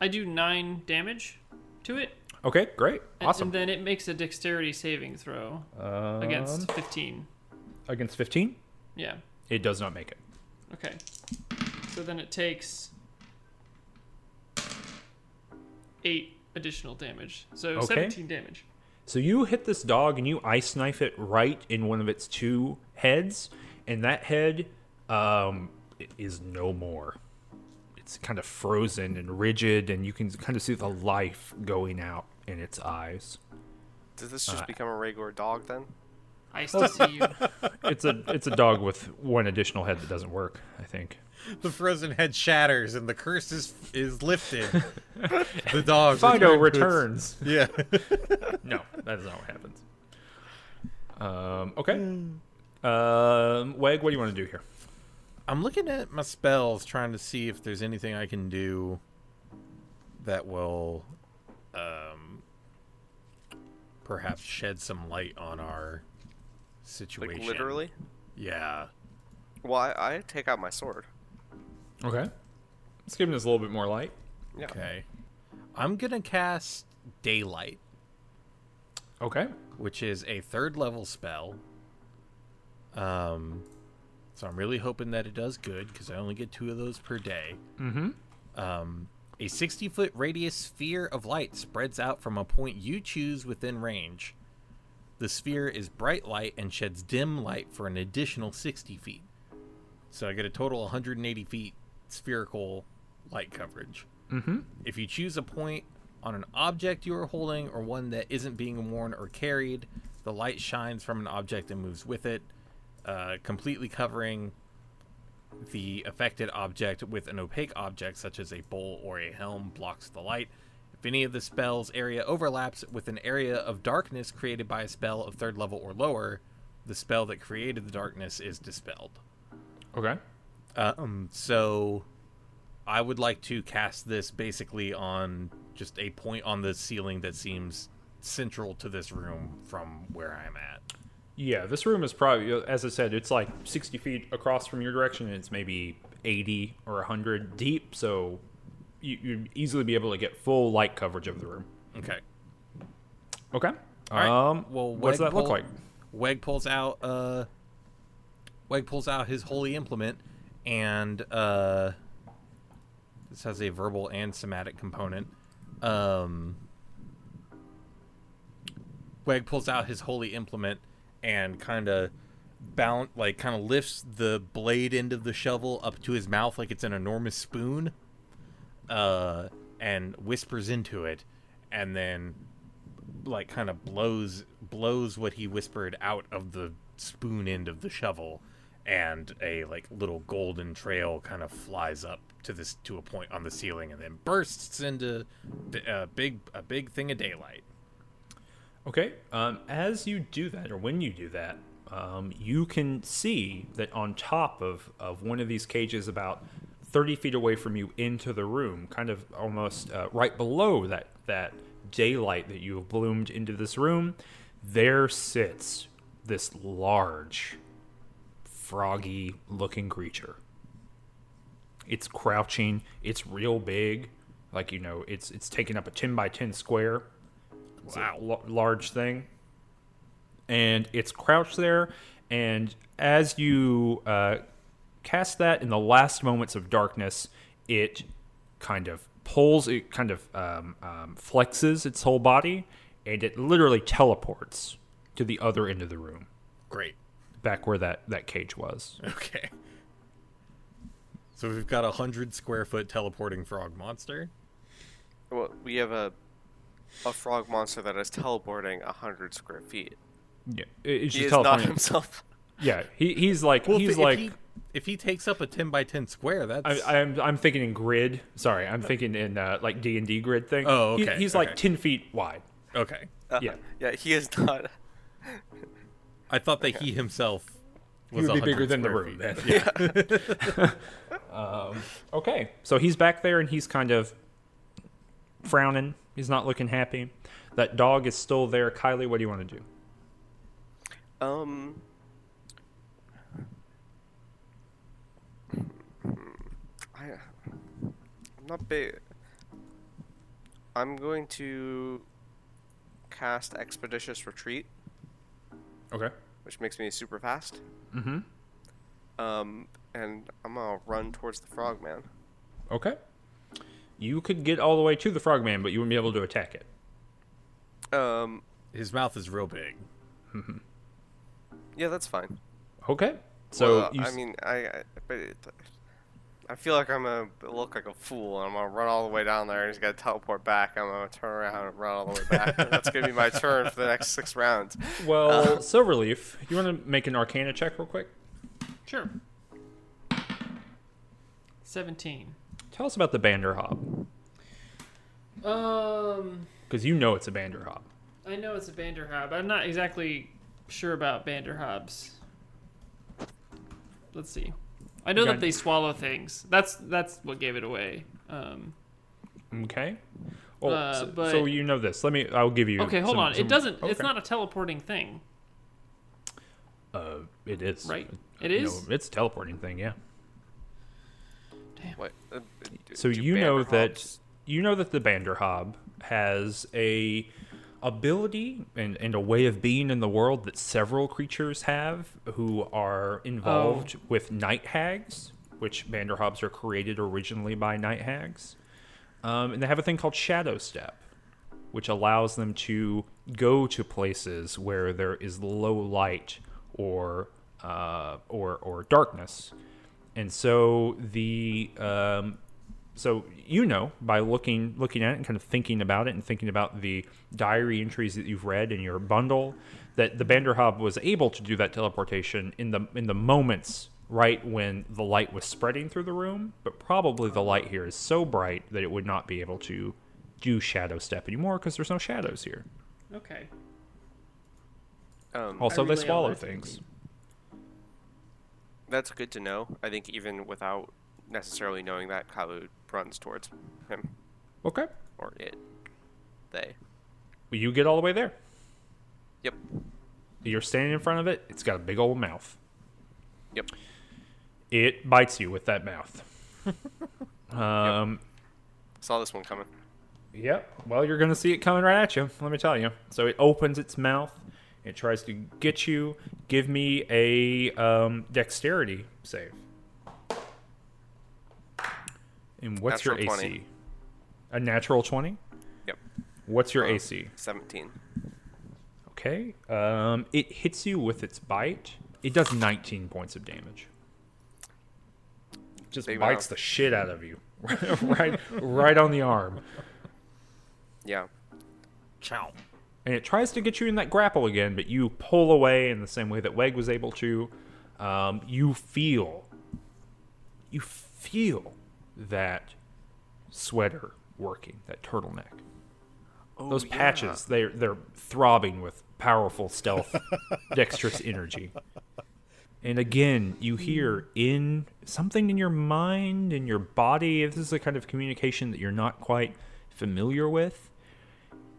I do nine damage to it. Okay, great, and- awesome. And then it makes a dexterity saving throw um, against 15. against fifteen, Yeah. it does not make it. Okay. So then it takes eight additional damage. So Okay. 17 damage. So you hit this dog and you ice knife it right in one of its two heads, and that head um, is no more. It's kind of frozen and rigid, and you can kind of see the life going out in its eyes. Does this just Uh, become a regular dog then? I still see you. It's a it's a dog with one additional head that doesn't work. I think. the frozen head shatters and the curse is is lifted. the dog Fido return returns. Yeah. no, that is not what happens. Um, okay. Um, Weg, what do you want to do here? I'm looking at my spells, trying to see if there's anything I can do that will, um, perhaps shed some light on our situation. Like literally. Yeah. Well, I, I take out my sword. Okay. Let's give him this a little bit more light. Yeah. Okay. I'm gonna cast Daylight, Okay. which is a third level spell. Um, so I'm really hoping that it does good because I only get two of those per day. Mm-hmm. Um, a 60 foot radius sphere of light spreads out from a point you choose within range. The sphere is bright light and sheds dim light for an additional 60 feet. So I get a total 180 feet spherical light coverage. Mm-hmm. If you choose a point on an object you are holding or one that isn't being worn or carried, the light shines from an object and moves with it, uh, completely covering the affected object with an opaque object such as a bowl or a helm blocks the light. If any of the spell's area overlaps with an area of darkness created by a spell of third level or lower, the spell that created the darkness is dispelled. Okay. Um, so I would like to cast this basically on just a point on the ceiling that seems central to this room from where I'm at. Yeah, this room is probably, as I said, it's like 60 feet across from your direction, and it's maybe 80 or 100 deep, so you, you'd easily be able to get full light coverage of the room. Okay. Okay. All right. Um, well, what does that look like? Weg pulls out uh Weg pulls out his holy implement and uh this has a verbal and somatic component. Um Weg pulls out his holy implement and kind of bound like kind of lifts the blade end of the shovel up to his mouth like it's an enormous spoon uh and whispers into it and then like kind of blows blows what he whispered out of the spoon end of the shovel and a like little golden trail kind of flies up to this to a point on the ceiling and then bursts into a big a big thing of daylight Okay. Um, as you do that, or when you do that, um, you can see that on top of, of one of these cages, about 30 feet away from you into the room, kind of almost uh, right below that, that daylight that you have bloomed into this room, there sits this large, froggy looking creature. It's crouching, it's real big. Like, you know, it's it's taking up a 10 by 10 square. It's l- large thing. And it's crouched there. And as you uh, cast that in the last moments of darkness, it kind of pulls, it kind of um, um, flexes its whole body, and it literally teleports to the other end of the room, great back where that, that cage was. okay so we've got a hundred square foot teleporting frog monster Well, we have a a frog monster that is teleporting a hundred square feet. Yeah, it- it's He just is not himself. Yeah, he, he's like well if- he's if, like he, if he takes up a 10 by 10 square that's I, I'm I'm thinking in grid. Sorry, I'm thinking in uh, like D and D grid thing. Oh, He- okay, he's okay. like ten feet wide. okay Uh, Yeah. yeah, he is not. I thought that he himself He was would be bigger than the room. feet. Then. um, okay, so he's back there and he's kind of frowning. He's not looking happy. That dog is still there. Kylie, what do you want to do? Um. I, I'm not big. I'm going to cast Expeditious Retreat, Okay. which makes me super fast. Mm-hmm. Um, and I'm gonna run towards the frogman. Okay. You could get all the way to the frogman, but you wouldn't be able to attack it. Um, his mouth is real big Mhm. yeah, that's fine. Okay. So Well, you I s- mean, I, I but it, I feel like I'm gonna look like a fool, and I'm gonna run all the way down there, and he's gonna teleport back. I'm gonna turn around and run all the way back. that's gonna be my turn for the next six rounds. well, Silverleaf, you want to make an Arcana check real quick? Sure. Seventeen. Tell us about the Bander Banderhobb, Um, because you know it's a Bander Banderhobb. I know it's a Banderhobb. I'm not exactly sure about Banderhobbs. Let's see. I know that they swallow things. That's that's what gave it away. Um, Okay. Well, Uh, so, but- so you know this. Let me. I'll give you. okay, hold some- on. some- it doesn't. It's not a teleporting thing, Uh, it is. right? It You is. know, it's a teleporting thing. Yeah. Damn. What? Uh, d- So do you know that you know that the Banderhobb has a ability and, and a way of being in the world that several creatures have who are involved with night hags, which Banderhobbs are created originally by night hags. Um, and they have a thing called Shadow Step, which allows them to go to places where there is low light or uh, or or darkness. And so the um, so you know by looking looking at it and kind of thinking about it and thinking about the diary entries that you've read in your bundle that the Banderhobb was able to do that teleportation in the in the moments right when the light was spreading through the room, but probably the light here is so bright that it would not be able to do shadow step anymore because there's no shadows here. Okay. Um, Also, I they swallow like things. that's good to know. I think even without necessarily knowing that, Kalu runs towards him Okay. or it. They. Well, you get all the way there. Yep. You're standing in front of it. It's got a big old mouth. Yep. It bites you with that mouth. um, Saw this one coming. Yep. Well, you're going to see it coming right at you. Let me tell you. So it opens its mouth. It tries to get you. Give me a um, dexterity save. And what's your Natural AC? A natural 20? Yep. What's your Um, AC? 17. Okay. Um, it hits you with its bite. It does 19 points of damage. Just Big bites mouth. the shit out of you, right, right on the arm, Yeah. Chow. and it tries to get you in that grapple again. But you pull away in the same way that Weg was able to. Um, you feel, you feel that sweater working, that turtleneck. Oh, Those patches, they're they're throbbing with powerful stealth, dexterous energy. And again, you hear hmm. in something in your mind, in your body, if this is a kind of communication that you're not quite familiar with,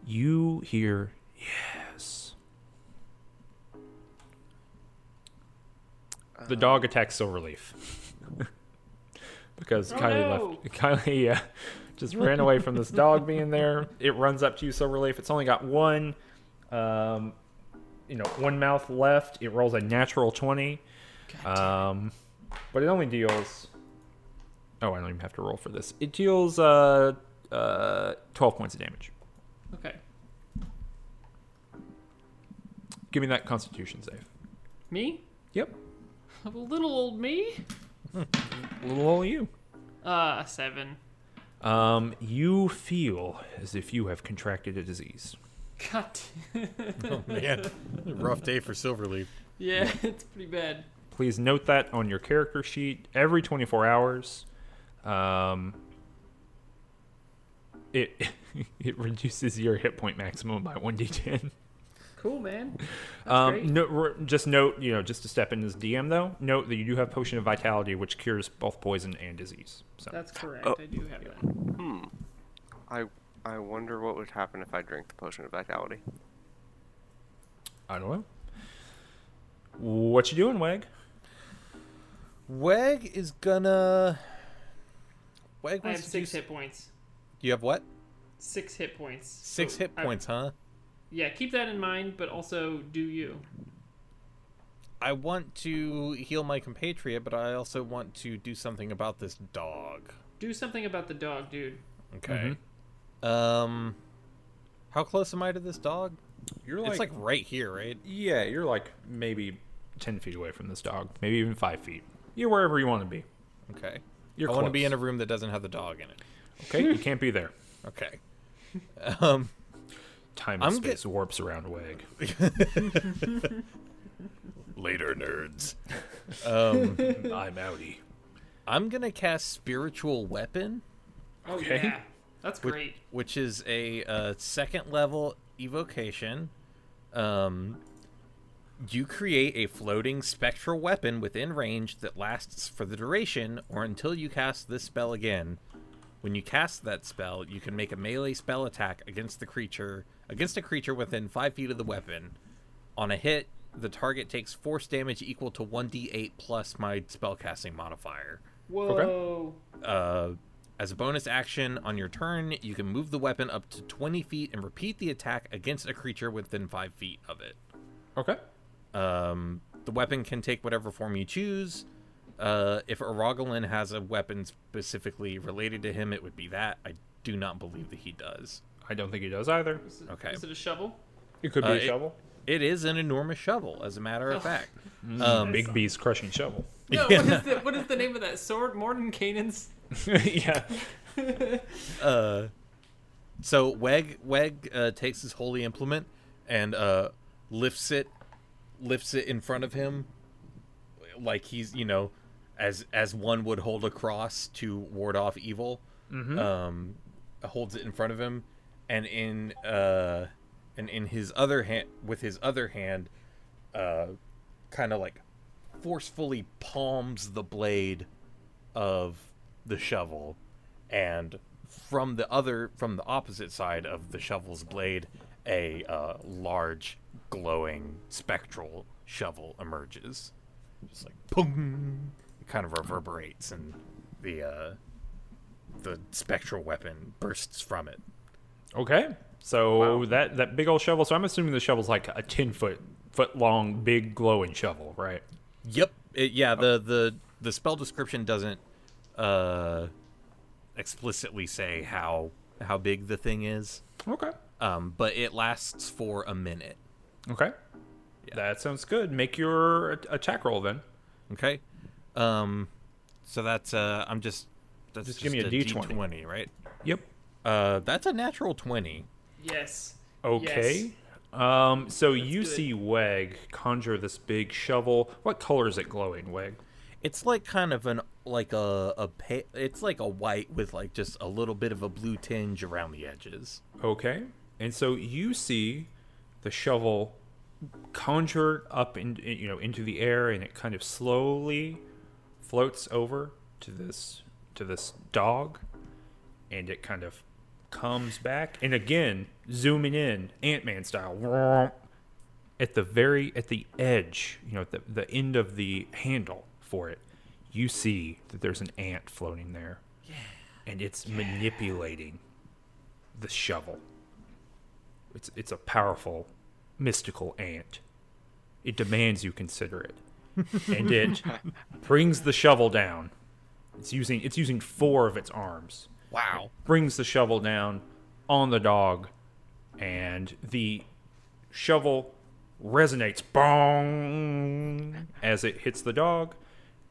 you hear yes. The uh, dog attacks Silverleaf. Because Oh, Kylie no. left Kylie uh, just ran away from this dog being there. It runs up to you, Silverleaf. It's only got one um, you know, one mouth left. It rolls a natural 20. Um, but it only deals. Oh, I don't even have to roll for this. It deals uh, uh, 12 points of damage. Okay. Give me that constitution save. Me? Yep. A little old me? Little old you. Uh, seven. Um, you feel as if you have contracted a disease. God. Oh man, rough day for Silverleaf. yeah, it's pretty bad. Please note that on your character sheet every 24 hours. Um, it it reduces your hit point maximum by 1d10. Cool, man. That's Um, great. no, just note, you know, just to step in as DM though, note that you do have potion of vitality, which cures both poison and disease. So That's correct. Oh. I do have that. Hmm. I I wonder what would happen if I drink the potion of vitality. I don't know. What you doing, Weg? Weg is gonna. Weg I wants have to do six hit points. You have what? Six hit points. Six So hit I- points, huh? Yeah, keep that in mind, but also do you. I want to heal my compatriot, but I also want to do something about this dog. Do something about the dog, dude. Okay. Um, how close am I to this dog? You're it's like right here, right? yeah, you're like maybe 10 feet away from this dog, maybe even 5 feet. You're wherever you want to be. Okay. You're I want to be in a room that doesn't have the dog in it. Okay, you can't be there. Okay. Um, Time and I'm space warps around Weg. later, nerds. Um, I'm outie. I'm gonna cast spiritual weapon, Oh Okay. yeah, that's which, great. which is a uh, second level evocation. Um, you create a floating spectral weapon within range that lasts for the duration or until you cast this spell again. When you cast that spell, you can make a melee spell attack against the creature against a creature within five feet of the weapon. On a hit, the target takes force damage equal to 1d8 plus my spellcasting modifier. Whoa. Uh, as a bonus action on your turn, you can move the weapon up to 20 feet and repeat the attack against a creature within 5 feet of it. Okay. Um, the weapon can take whatever form you choose. Uh, if Aragolin has a weapon specifically related to him, it would be that. I do not believe that he does. I don't think he does either. Is it- Okay. Is it a shovel? It could be Uh, a it- shovel. It is an enormous shovel, as a matter of fact. Um, Um, Bigby's crushing shovel. No. What is the what is the name of that sword? Mordenkainen's. yeah. uh, so Weg Weg uh, takes his holy implement and uh, lifts it, lifts it in front of him, like he's you know, as as one would hold a cross to ward off evil. Um, holds it in front of him, and in uh, and in his other hand, with his other hand, uh, kind of like forcefully palms the blade of the shovel and from the other from the opposite side of the shovel's blade a uh, large glowing spectral shovel emerges. Just like boom! It kind of reverberates and the uh, the spectral weapon bursts from it Okay. So that that big old shovel. So I'm assuming the shovel's like a ten foot foot long, big glowing shovel, right? Yep. It, yeah. The the the spell description doesn't uh explicitly say how how big the thing is, Okay. um, but it lasts for a minute. Okay. Yeah. That sounds good. Make your attack roll then. Okay. Um, so that's uh, I'm just that's Just give me a D20. D20, right? Yep. Uh, that's a natural twenty. Yes. Okay. Um, so you good. see Weg conjure this big shovel. What color is it glowing, Weg? It's like kind of an like a a pa- it's like a white with like just a little bit of a blue tinge around the edges. Okay. And so you see the shovel conjure up in, in- you know into the air and it kind of slowly floats over to this to this dog and it kind of comes back and again zooming in ant-man style at the very at the edge you know at the, the end of the handle for it you see that there's an ant floating there. And it's manipulating the shovel. It's it's a powerful mystical ant. It demands you consider it. And it brings the shovel down. It's using it's using four of its arms Wow. brings the shovel down on the dog, and the shovel resonates bong as it hits the dog,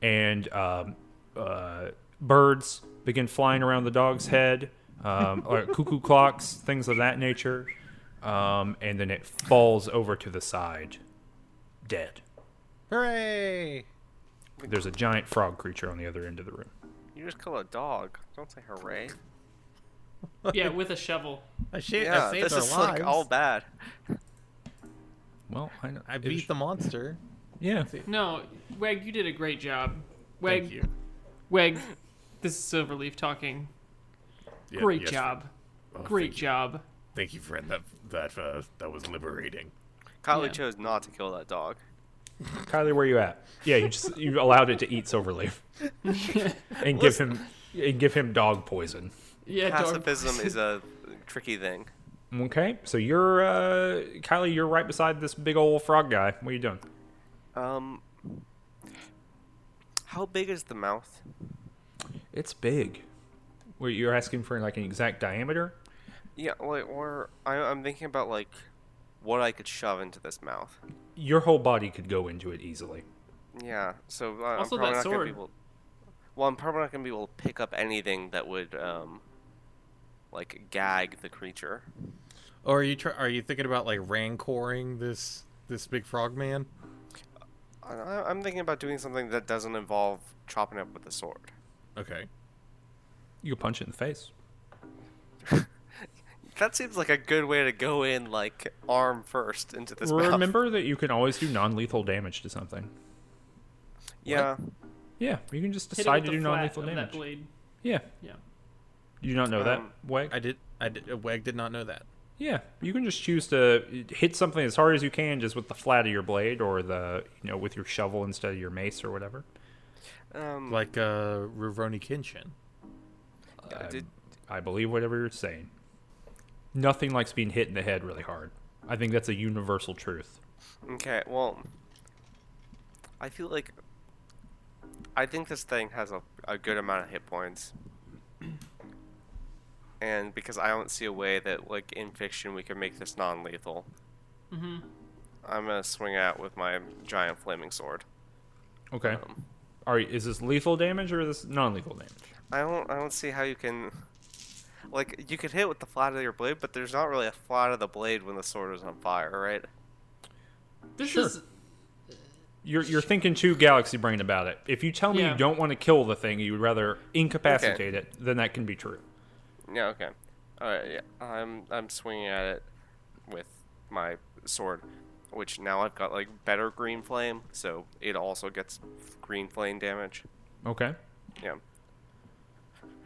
and um, uh, birds begin flying around the dog's head, um, or cuckoo clocks, things of that nature, um, and then it falls over to the side, dead. Hooray! There's a giant frog creature on the other end of the room. You just kill a dog. Don't say hooray. Yeah, with a shovel. I, sha- Yeah, I saved this is lives. like all bad. Well, I, know, I beat was- the monster. Yeah. No, Weg, you did a great job. Weg, Thank you. Weg, this is Silverleaf talking. Yeah, Great yes, job. oh, Great thank you. job. Thank you, friend. That that uh, that was liberating. Kylie Yeah. chose not to kill that dog. Kylie, where you at? Yeah, you just you allowed it to eat Silverleaf and give him and give him dog poison. Yeah, dog. Pacifism is a tricky thing. Okay, so you're uh, Kylie. You're right beside this big old frog guy. What are you doing? Um, how big is the mouth? It's big. Where you're asking for like an exact diameter? Yeah, like, or I, I'm thinking about like what I could shove into this mouth. Your whole body could go into it easily. Yeah, so uh, Also I'm probably that not gonna sword. be able. Well, I'm probably not gonna be able to pick up anything that would um, like gag the creature. Or are you try- are you thinking about like rancoring this this big frog man? I, I- I'm thinking about doing something that doesn't involve chopping up with a sword. Okay. You can punch it in the face. That seems like a good way to go in, like arm first into this mouth. Remember that you can always do non-lethal damage to something. Yeah. Yeah, you can just decide to do non-lethal of that damage. blade. Yeah. Yeah. You do not know Um, that, Weg? I did. I did. uh, Weg did not know that. Yeah, you can just choose to hit something as hard as you can, just with the flat of your blade, or the you know with your shovel instead of your mace or whatever. Um, Like uh, Rurouni Kenshin. uh, did, I believe whatever you're saying. Nothing likes being hit in the head really hard. I think that's a universal truth. okay, well, I feel like I think this thing has a, a good amount of hit points. And because I don't see a way that, like, in fiction, we can make this non lethal, Mm-hmm. I'm gonna swing out with my giant flaming sword. Okay. Um, Are is this lethal damage or is this non-lethal damage? I don't I don't see how you can like you could hit with the flat of your blade, but there's not really a flat of the blade when the sword is on fire, right? This Sure. is You're you're thinking too galaxy brain about it. If you tell me Yeah. you don't want to kill the thing, you would rather incapacitate it, then that can be true. Yeah, okay. Alright, yeah. I'm I'm swinging at it with my sword, which now I've got like better green flame, so it also gets green flame damage. Okay. Yeah.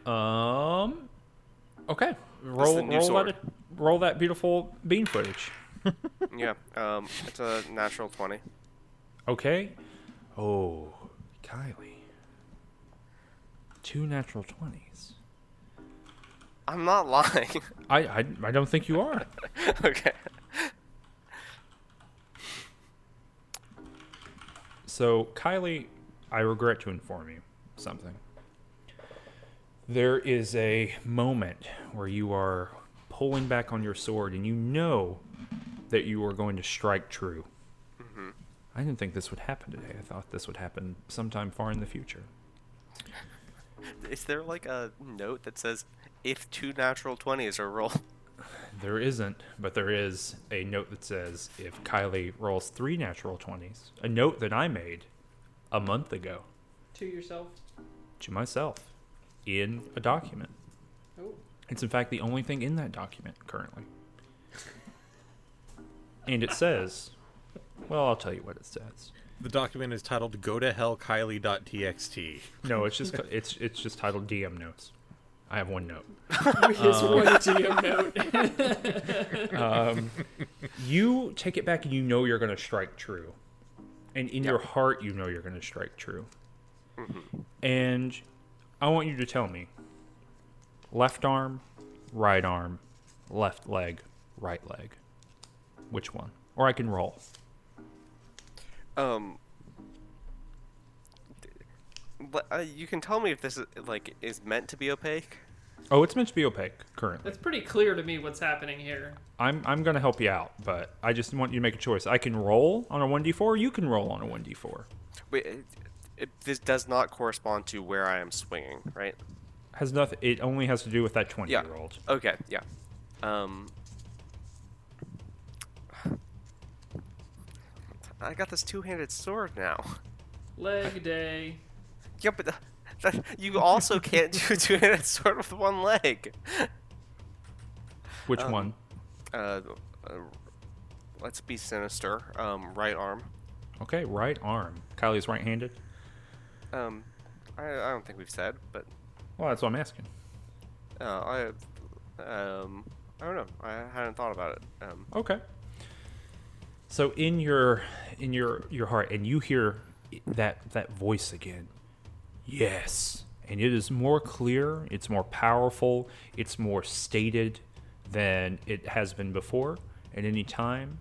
Um. Okay. Roll roll that roll that beautiful bean footage. Yeah. Um it's a natural twenty. Okay. Oh, Kylie. Two natural twenties. I'm not lying. I, I I don't think you are. okay. So, Kylie, I regret to inform you something. There is a moment where you are pulling back on your sword and you know that you are going to strike true. Mm-hmm. I didn't think this would happen today. I thought this would happen sometime far in the future. Is there like a note that says if two natural twenties are rolled? There isn't, but there is a note that says if Kylie rolls three natural 20s, a note that I made a month ago to yourself. to myself in a document. Oh. It's in fact the only thing in that document currently. And it says, well, I'll tell you what it says. The document is titled "Go to Hell Kylie.txt." No, it's just it's it's just titled DM notes. I have one note. His one GM note. Um, you take it back and you know you're going to strike true. And in your heart, you know you're going to strike true. And I want you to tell me left arm, right arm, left leg, right leg. Which one? Or I can roll. Um. But, uh, you can tell me if this is like is meant to be opaque. Oh, it's meant to be opaque currently. It's pretty clear to me what's happening here. I'm I'm going to help you out, but I just want you to make a choice. I can roll on a 1d4, you can roll on a 1d4. Wait, it, it, this does not correspond to where I am swinging, right? Has nothing it only has to do with that 20 Yeah. year old. Okay, yeah. Um. I got this two-handed sword now. Leg day. Yeah, but uh, you also can't do a two-handed sword with one leg. Which Um, one? Uh, uh, let's be sinister. Um, right arm. Okay, right arm. Kylie's right-handed. Um, I, I don't think we've said, but Well, that's what I'm asking. uh, I, um, I don't know. I hadn't thought about it. Um, Okay. So in your in your your heart, and you hear that that voice again. Yes, and it is more clear. It's more powerful. It's more stated than it has been before at any time,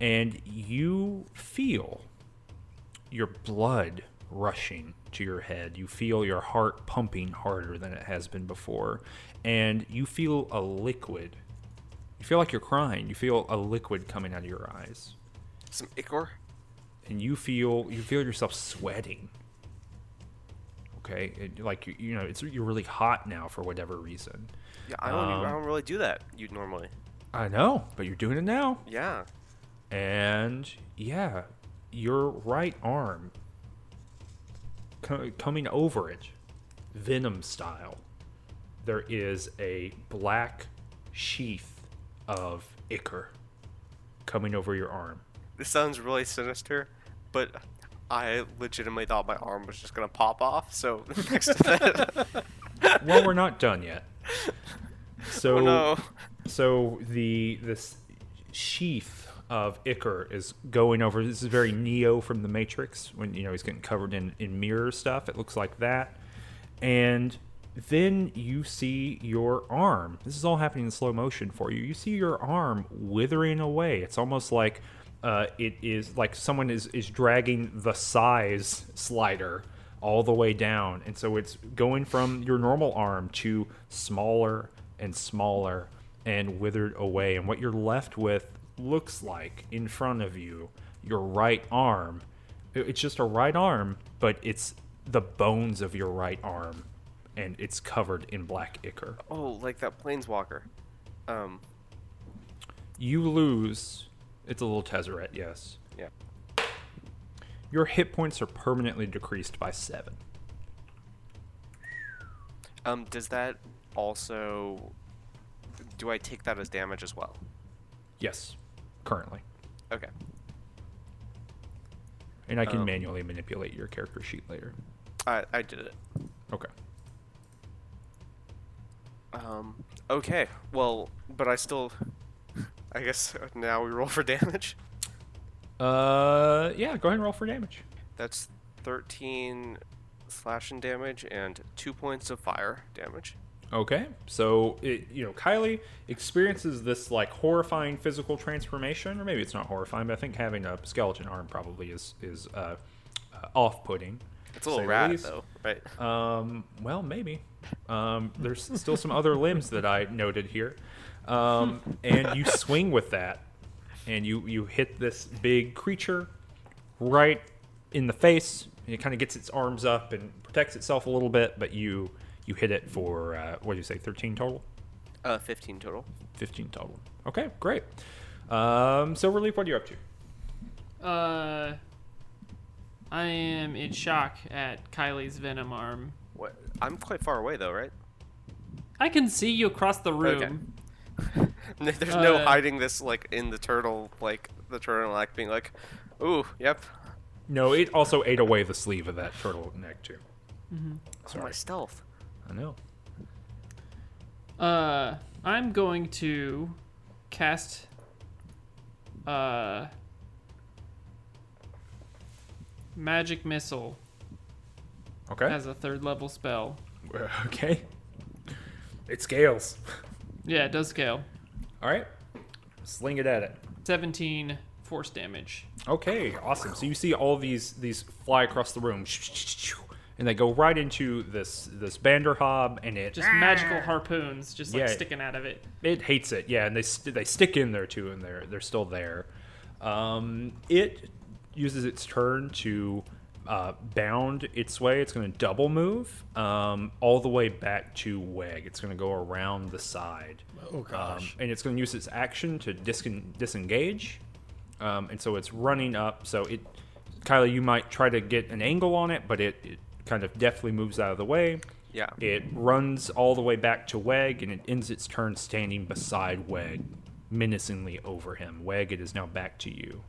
and you feel your blood rushing to your head. You feel your heart pumping harder than it has been before, and you feel a liquid. You feel like you're crying. You feel a liquid coming out of your eyes, some ichor. and you feel you feel yourself sweating. Okay, it, like you, you know, it's you're really hot now for whatever reason. Yeah, I don't. even- I Um, don't really do that. You normally. I know, but you're doing it now. Yeah. and yeah, your right arm co- coming over it venom style, there is a black sheath of ichor coming over your arm. This sounds really sinister, but I legitimately thought my arm was just gonna pop off. So next to that, well, we're not done yet. Oh, so, oh no. so the this sheath of ichor is going over. This is very Neo from the Matrix when you know he's getting covered in in mirror stuff. It looks like that, and then you see your arm. This is all happening in slow motion for you. You see your arm withering away. It's almost like uh, it is like someone is is dragging the size slider all the way down, and so it's going from your normal arm to smaller and smaller and withered away. And what you're left with looks like in front of you your right arm. It's just a right arm, but it's the bones of your right arm, and it's covered in black ichor. Oh, like that planeswalker. Um, You lose. It's a little Tezzeret, yes. yeah. Your hit points are permanently decreased by seven. Um, does that also? Do I take that as damage as well? Yes, currently. Okay. And I can Um, manually manipulate your character sheet later. I I did it. Okay. Um. Okay. Well, but I still. I guess now we roll for damage. Uh, yeah, go ahead and roll for damage. That's 13 slashing damage and two points of fire damage. Okay, so it, you know Kylie experiences this like horrifying physical transformation, or maybe it's not horrifying, but I think having a skeleton arm probably is is uh, uh, off-putting. It's a little rad though, right? Um, well, maybe. Um, there's still some other limbs that I noted here, um, and you swing with that, and you you hit this big creature right in the face. And it kind of gets its arms up and protects itself a little bit, but you you hit it for uh, what do you say, 13 total? Uh, 15 total. 15 total. Okay, great. Um, Silverleaf, what are you up to? Uh, I am in shock at Kylie's venom arm. What? I'm quite far away though, right? I can see you across the room. There's no Uh, hiding this like in the turtle, like the turtleneck being like, "Ooh, yep." No, it also ate away the sleeve of that turtle neck too. mm-hmm. Oh, my stealth. I know. Uh, I'm going to cast uh magic missile Okay. as a third level spell. Okay. It scales. Yeah, it does scale. All right. Sling it at it. 17 force damage. Okay, awesome. So you see all these these fly across the room, and they go right into this this Banderhobb, and it Just magical harpoons just like Yeah. sticking out of it. it hates it. Yeah, and they st- they stick in there too, and they're they're still there. Um, it uses its turn to uh, bound its way. It's going to double move um, all the way back to Weg. It's going to go around the side. Oh Um, gosh. and it's going to use its action to discon- disengage. Um, and so it's running up. So it, Kylie, you might try to get an angle on it, but it, it kind of deftly moves out of the way. Yeah. It runs all the way back to Weg, and it ends its turn standing beside Weg, menacingly over him. Weg, it is now back to you.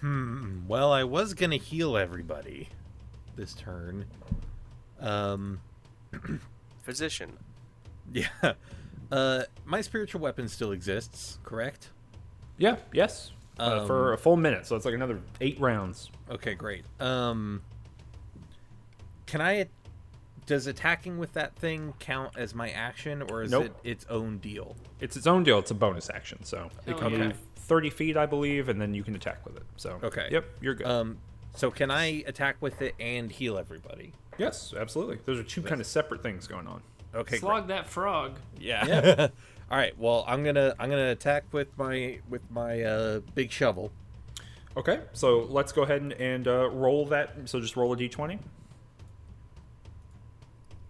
Hmm. Well, I was gonna heal everybody this turn. Um, Physician. yeah. Uh, my spiritual weapon still exists, correct? Yeah, yes. Uh, for Um, a full minute, so it's like another eight rounds. Okay, great. Um, can I? Does attacking with that thing count as my action, or is Nope. it its own deal? It's its own deal. It's a bonus action, so it Oh, can yeah. move thirty feet, I believe, and then you can attack with it. So Okay. yep, you're good. Um, so can I attack with it and heal everybody? yes, absolutely. Those are two kind of separate things going on. Okay, Slog that frog. great. Yeah. All right. Well, I'm gonna I'm gonna attack with my with my uh, big shovel. Okay, so let's go ahead and, and uh, roll that. So just roll a d20.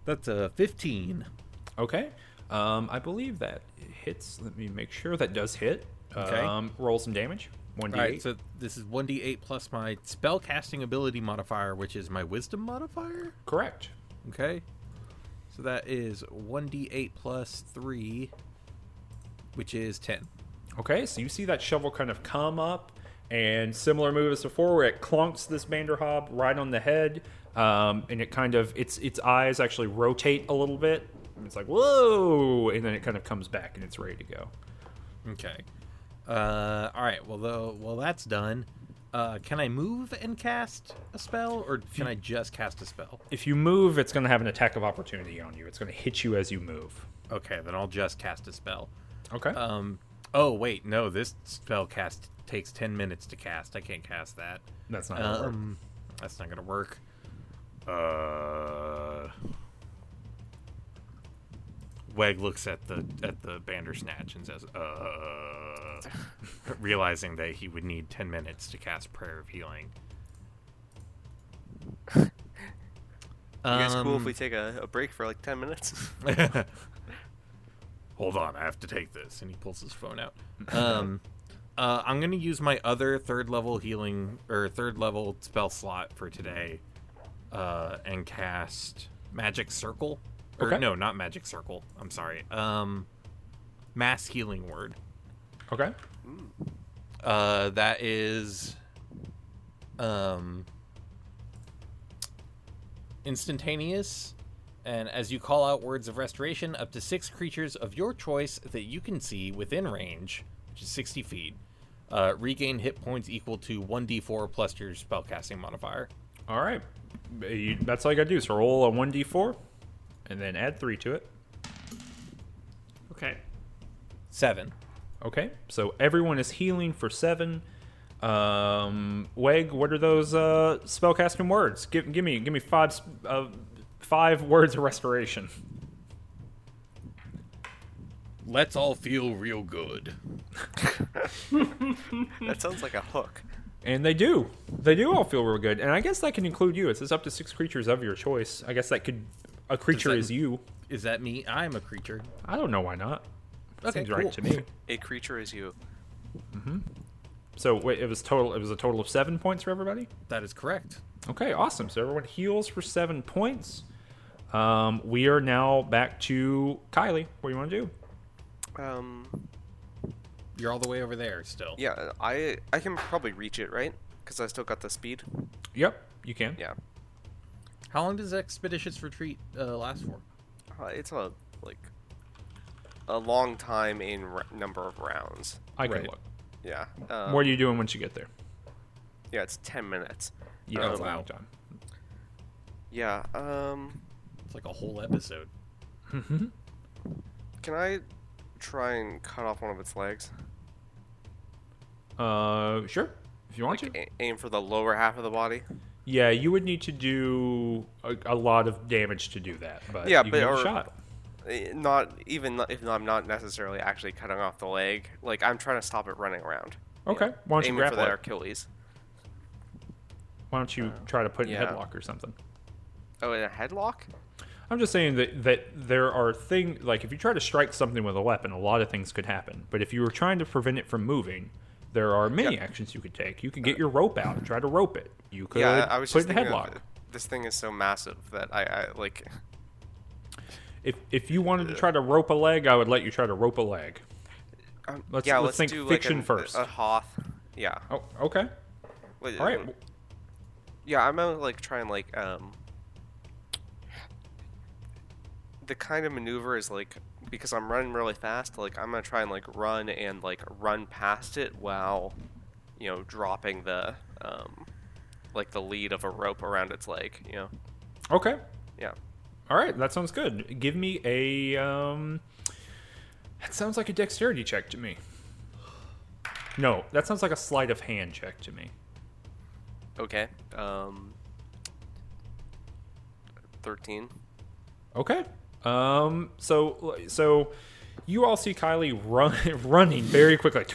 That's a 15. Okay. Um, I believe that hits. Let me make sure that does hit. Okay. Um, roll some damage. One d8. All right. So this is 1d8 plus my spell casting ability modifier, which is my wisdom modifier. Correct. Okay. So that is 1d8 plus 3, which is 10. Okay, so you see that shovel kind of come up, and similar move as before, where it clunks this Banderhobb right on the head, um, and it kind of its its eyes actually rotate a little bit. It's like whoa, and then it kind of comes back and it's ready to go. Okay. Uh, all right. Well, though, well, that's done. Uh, can I move and cast a spell, or can I just cast a spell? If you move, it's going to have an attack of opportunity on you. It's going to hit you as you move. Okay, then I'll just cast a spell. Okay. Um. Oh wait, no. This spell cast takes ten minutes to cast. I can't cast that. That's not gonna work. Um, that's not gonna work. Uh. Weg looks at the at the Bandersnatch and says, "Uh," realizing that he would need ten minutes to cast Prayer of Healing. You guys cool if Um, we take a, a break for like 10 minutes? Hold on, I have to take this. And he pulls his phone out. Um, uh, I'm going to use my other third level healing or third level spell slot for today uh, and cast Magic Circle. Or, Okay. no, not Magic Circle. I'm sorry. Um, Mass Healing Word. okay. Uh, that is um, instantaneous. And as you call out words of restoration, up to six creatures of your choice that you can see within range, which is 60 feet, uh, regain hit points equal to 1d4 plus your spellcasting modifier. All right. You, that's all you got to do. So roll a 1d4 and then add 3 to it. Okay. Seven. Okay. So everyone is healing for 7. Um, Weg, what are those uh, spellcasting words? Give, give me give me five uh, five words of restoration. Let's all feel real good. that sounds like a hook. And they do. They do all feel real good. And I guess that can include you. It says up to six creatures of your choice. I guess that could. A creature that- is you. Is that me? I'm a creature. I don't know why not. Okay, Seems right to me. A creature is you. Mm-hmm. So wait, it was total. It was a total of seven points for everybody. That is correct. Okay, awesome. So everyone heals for seven points. Um, we are now back to Kylie. What do you want to do? Um, You're all the way over there still. yeah, I I can probably reach it, right? Because I still got the speed. Yep, you can. Yeah. How long does Expeditious Retreat uh, last for? Uh, it's a like a long time in r- number of rounds. I can Right. look. Yeah. Um, what are you doing once you get there? Yeah, it's ten minutes. Yeah, Um, that's a long time. Yeah. Um, It's like a whole episode. can I try and cut off one of its legs? Uh, sure. If you want Like to. aim for the lower half of the body. Yeah, you would need to do a, a lot of damage to do that. But Yeah, but- a or- shot. Eh, Not even if I'm not necessarily actually cutting off the leg. Like I'm trying to stop it running around. Okay. Why don't you grab for that? Achilles. Why don't you try to put it in yeah. headlock or something? Oh, in a headlock? I'm just saying that that there are things like if you try to strike something with a weapon, a lot of things could happen. But if you were trying to prevent it from moving, there are many Yeah. actions you could take. You could get your rope out and try to rope it. You could yeah, I, was put just in headlock. of, this thing is so massive that I, I like. If if you wanted to try to rope a leg, I would let you try to rope a leg. Um, Let's- yeah, let's let's think fiction like an- first. A hoth. Yeah. Oh, okay. Wait, All right. uh, Yeah, I'm gonna like try and like um. The kind of maneuver is like because I'm running really fast. Like I'm gonna try and like run and like run past it while, you know, dropping the um, like the lead of a rope around its leg. You know. Okay. Yeah. All right. That sounds good. Give me a um. That sounds like a dexterity check to me. No, that sounds like a sleight of hand check to me. Okay. Um. Thirteen. Okay. Um. So so, you all see Kylie run running very quickly.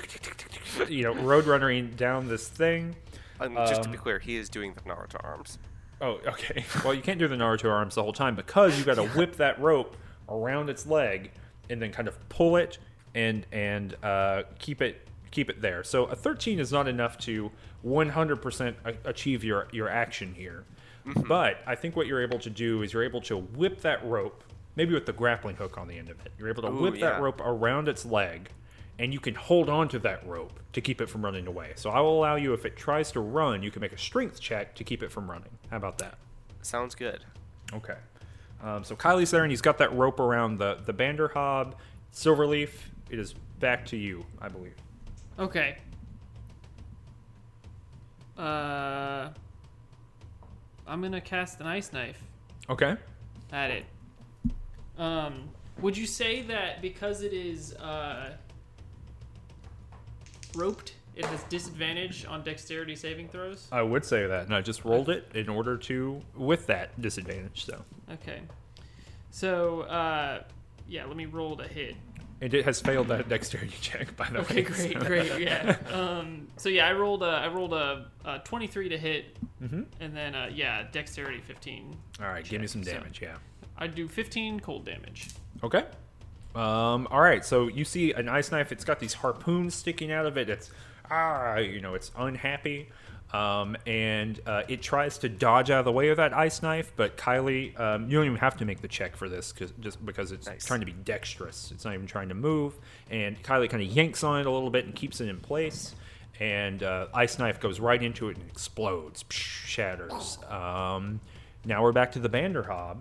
You know, road running down this thing. Um, just to be Um, clear, he is doing the Naruto arms. Oh, okay. Well, you can't do the Naruto arms the whole time because you got to whip that rope around its leg and then kind of pull it and and uh, keep it keep it there. So a 13 is not enough to 100% achieve your your action here. But I think what you're able to do is you're able to whip that rope maybe with the grappling hook on the end of it. You're able to Ooh, whip yeah. that rope around its leg, and you can hold on to that rope to keep it from running away. So I will allow you, if it tries to run, you can make a strength check to keep it from running. How about that? Sounds good. Okay. Um, so Kylie's there, and he's got that rope around the the Banderhobb. Silverleaf, it is back to you, I believe. Okay. Uh, I'm gonna cast an ice knife Okay. at it. Um, would you say that because it is uh, roped, it has disadvantage on dexterity saving throws? I would say that, and I just rolled it in order to with that disadvantage. So, Okay. So, uh, yeah, let me roll to hit. and it has failed that dexterity check, by the Okay, way. great, so- great, yeah. Um, so yeah, I rolled a, I rolled a, a 23 to hit, mm-hmm. and then uh, yeah, dexterity 15. All right, give me check, some so- damage. Yeah. I do 15 cold damage. Okay. Um, all right, so you see an ice knife. It's got these harpoons sticking out of it. It's ah, you know, it's unhappy, um, and uh, it tries to dodge out of the way of that ice knife. But Kylie, um, you don't even have to make the check for this, cause, just because it's Nice. trying to be dexterous. It's not even trying to move, and Kylie kind of yanks on it a little bit and keeps it in place. And uh, ice knife goes right into it and explodes, shatters. Um, now we're back to the Banderhobb.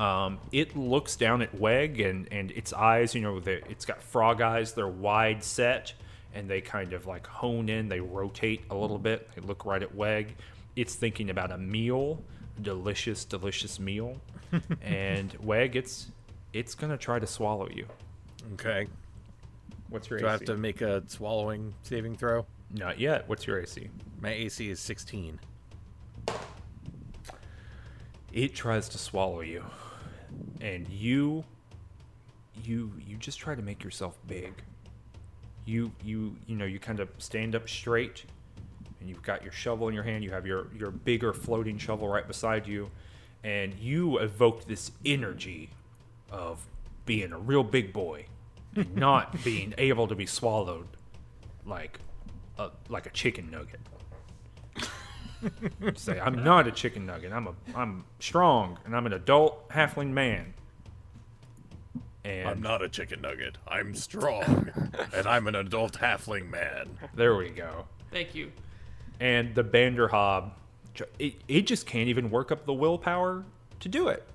Um, it looks down at Weg and, and its eyes, you know, it's got frog eyes. They're wide set and they kind of like hone in. They rotate a little bit. They look right at Weg. It's thinking about a meal, delicious, delicious meal. and Weg, it's it's gonna try to swallow you. Okay. What's your AC? Do I have to make a swallowing saving throw? Not yet. What's your AC? My AC is 16. it tries to swallow you and you you you just try to make yourself big. You you you know you kind of stand up straight and you've got your shovel in your hand. You have your your bigger floating shovel right beside you. And you evoke this energy of being a real big boy and not being able to be swallowed like a like a chicken nugget say I'm not a chicken nugget. I'm a I'm strong and I'm an adult halfling man. And I'm not a chicken nugget. I'm strong, and I'm an adult halfling man. there we go. Thank you. And the Banderhobb, ju- it, it just can't even work up the willpower to do it.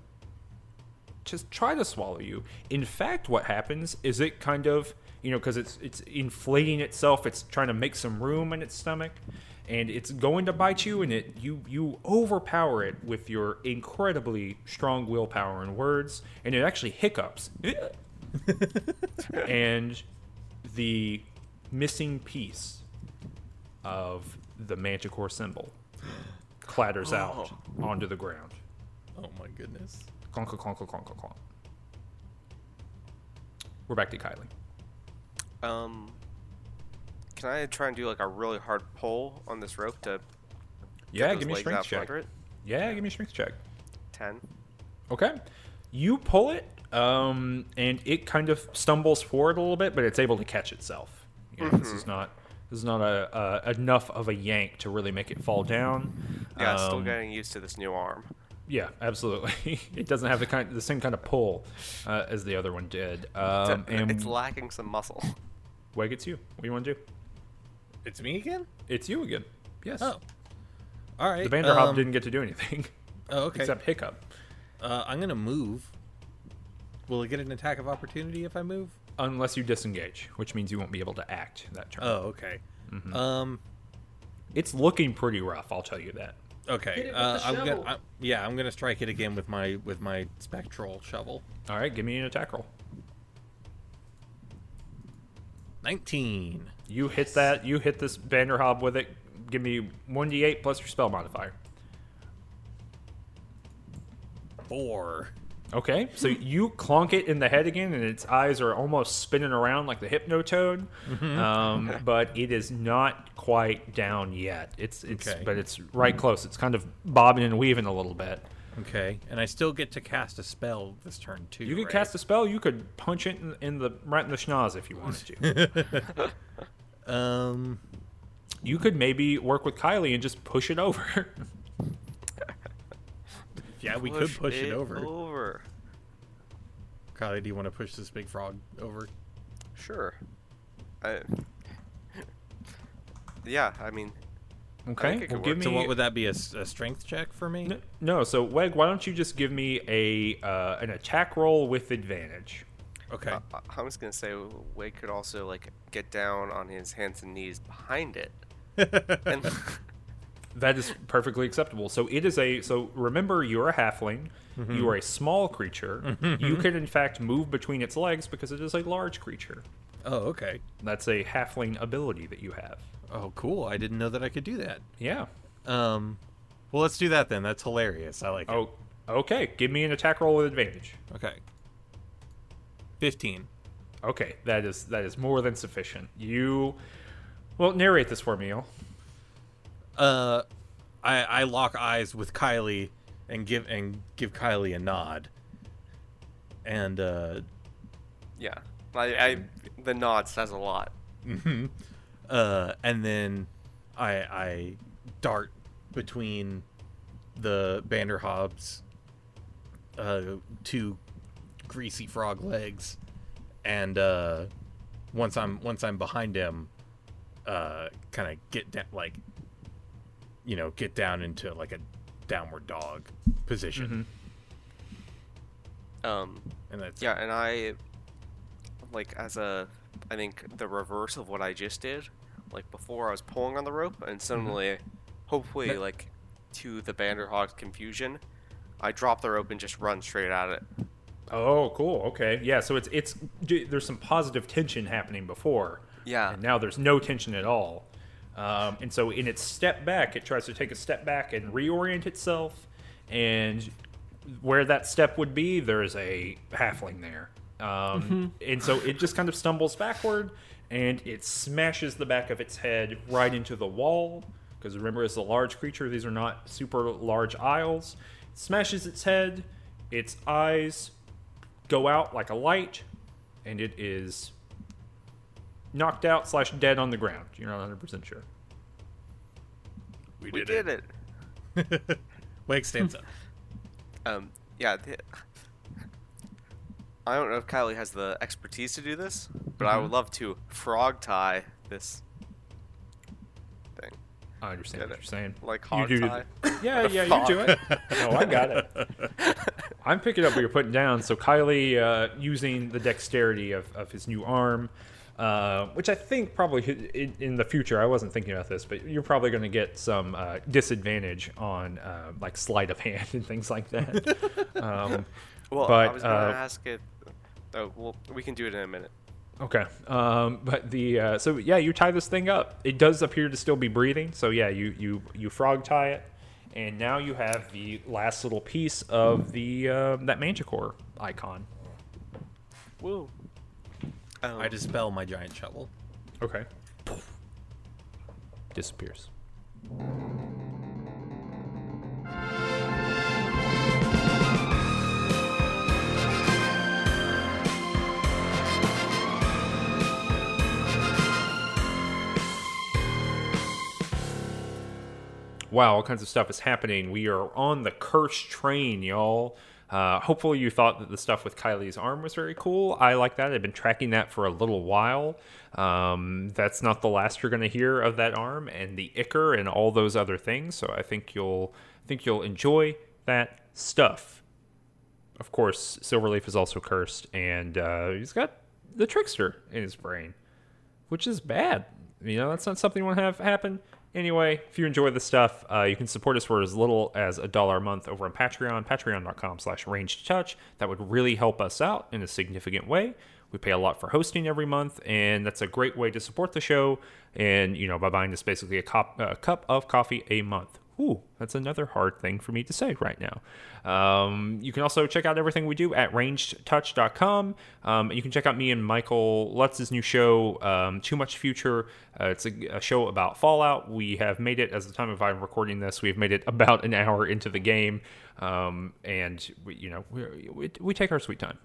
Just try to swallow you. In fact, what happens is it kind of, you know, because it's it's inflating itself. It's trying to make some room in its stomach, and it's going to bite you. And it you you overpower it with your incredibly strong willpower and words, and it actually hiccups. and the missing piece of the manticore symbol clatters out onto the ground. Oh my goodness. Clonk, clonk, clonk, clonk, clonk. We're back to Kylie. Um, can I try and do like a really hard pull on this rope to Yeah, give me a strength check. Yeah, give me a strength check. Ten. Okay. You pull it, um, and it kind of stumbles forward a little bit, but it's able to catch itself. You know, This is not this is not a, a enough of a yank to really make it fall down. Yeah, still Um, getting used to this new arm. Yeah, absolutely. it doesn't have the kind the same kind of pull uh, as the other one did. Um, and it's lacking some muscle. Weg, it's you. What do you want to do? It's me again? It's you again. Yes. Oh. All right. The Banderhobb um, didn't get to do anything Oh, okay. except hiccup. uh, I'm gonna move. Will it get an attack of opportunity if I move? Unless you disengage, which means you won't be able to act that turn. Oh, okay. Mm-hmm. Um. It's looking pretty rough, I'll tell you that. Okay. Hit it with uh, I'm gonna. I, yeah, I'm gonna strike it again with my with my spectral shovel. All right, give me an attack roll. Nineteen. You hit that. You hit this Banderhobb with it. Give me 1d8 plus your spell modifier. Four. Okay, so you clonk it in the head again, and its eyes are almost spinning around like the Hypnotoad, um, but it is not quite down yet. It's it's Okay. but it's right close. It's kind of bobbing and weaving a little bit. Okay. And I still get to cast a spell this turn too. You could right? cast a spell. You could punch it in, in the right in the schnoz if you wanted to. Um. you could maybe work with Kylie and just push it over. Yeah, we could push it over. over. Kylie, do you want to push this big frog over? Sure. I, yeah, I mean, Okay, well, work. give me. So what would that be? a strength check for me? N- No, so Weg, why don't you just give me a uh, an attack roll with advantage? Okay. I, I was gonna say Wade could also like get down on his hands and knees behind it, and That is perfectly acceptable. So it is a so remember you're a halfling. Mm-hmm. You are a small creature. you can in fact move between its legs because it is a large creature. oh, okay. That's a halfling ability that you have. Oh, cool. I didn't know that I could do that. Yeah. Um, well, let's do that then. That's hilarious. I like it. Oh, okay. Give me an attack roll with advantage. Okay. 15. Okay, that is that is more than sufficient. You, well, narrate this for me, Neil. Uh, I I lock eyes with Kylie and give and give Kylie a nod. And uh, yeah, I, I the nod says a lot. Uh, and then I I dart between the Banderhobb's uh two greasy frog legs, and uh, once I'm once I'm behind him, uh, kind of get down like, you know, get down into like a downward dog position, Um, and that's yeah, and I like as a I think the reverse of what I just did. Like before, I was pulling on the rope, and suddenly, hopefully, That- like to the Banderhobb's confusion, I drop the rope and just run straight at it. Oh, cool. Okay, yeah. So it's it's there's some positive tension happening before. Yeah. And now there's no tension at all. Um, and so in its step back, it tries to take a step back and reorient itself. And where that step would be, there's a halfling there. Um, And so it just kind of stumbles backward and it smashes the back of its head right into the wall. Because remember, it's a large creature, these are not super large aisles. It smashes its head, its eyes go out like a light, and it is knocked out slash dead on the ground. You're not 100% sure. we did, it. We did, did it. it. Weg stands up. Um, yeah. The, I don't know if Kylie has the expertise to do this, but I would love to frog tie this thing, I understand Get what it. you're saying. like You do tie. Yeah, yeah, you do it. No, I got it. I'm picking up what you're putting down. So Kylie, uh, using the dexterity of, of his new arm, uh, which I think probably in, in the future, I wasn't thinking about this, but you're probably going to get some uh, disadvantage on uh, like sleight of hand and things like that. um, Well, But, I was gonna uh, ask it. Oh, well, we can do it in a minute. Okay. Um, but the uh, so yeah, you tie this thing up. It does appear to still be breathing. So yeah, you you you frog tie it, and now you have the last little piece of the uh, that manticore icon. Woo. Um, I dispel my giant shovel. Okay. Disappears. Wow, all kinds of stuff is happening. We are on the curse train, y'all. Uh, hopefully, you thought that the stuff with Kylie's arm was very cool. I like that. I've been tracking that for a little while. Um, that's not the last you're going to hear of that arm and the Ichor and all those other things. So I think you'll I think you'll enjoy that stuff. Of course, Silverleaf is also cursed, and uh, he's got the trickster in his brain which is bad. You know, that's not something you want to have happen. Anyway, if you enjoy this stuff, uh, you can support us for as little as a dollar a month over on Patreon, patreon.com slash ranged touch. That would really help us out in a significant way. We pay a lot for hosting every month, and that's a great way to support the show. And, you know, by buying us basically a, cop, a cup of coffee a month. Ooh, that's another hard thing for me to say right now. Um, you can also check out everything we do at rangedtouch.com. Um, you can check out me and Michael Lutz's new show, um, Too Much Future. Uh, it's a, a show about Fallout. We have made it, as the time of I'm recording this, we've made it about an hour into the game. Um, and, we, you know, we, we, we take our sweet time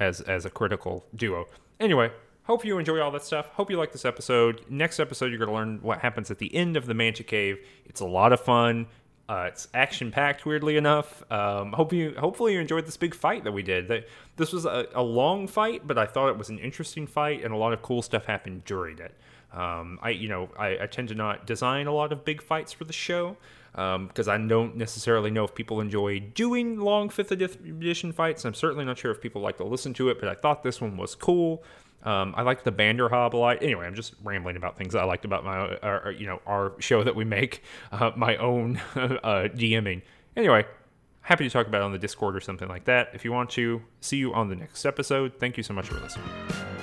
as as a critical duo. Anyway, hope you enjoy all that stuff. Hope you like this episode. Next episode, you're going to learn what happens at the end of the Manta Cave. It's a lot of fun. Uh, it's action packed, weirdly enough. Um, hope you, hopefully, you enjoyed this big fight that we did. That this was a, a long fight, but I thought it was an interesting fight, and a lot of cool stuff happened during it. Um, I, you know, I, I, tend to not design a lot of big fights for the show because um, I don't necessarily know if people enjoy doing long fifth edition fights. I'm certainly not sure if people like to listen to it, but I thought this one was cool. Um, I like the Banderhobb a lot. Anyway, I'm just rambling about things I liked about my, you know, our show that we make, uh, my own uh, DMing. Anyway, happy to talk about it on the Discord or something like that. If you want to, see you on the next episode. Thank you so much for listening.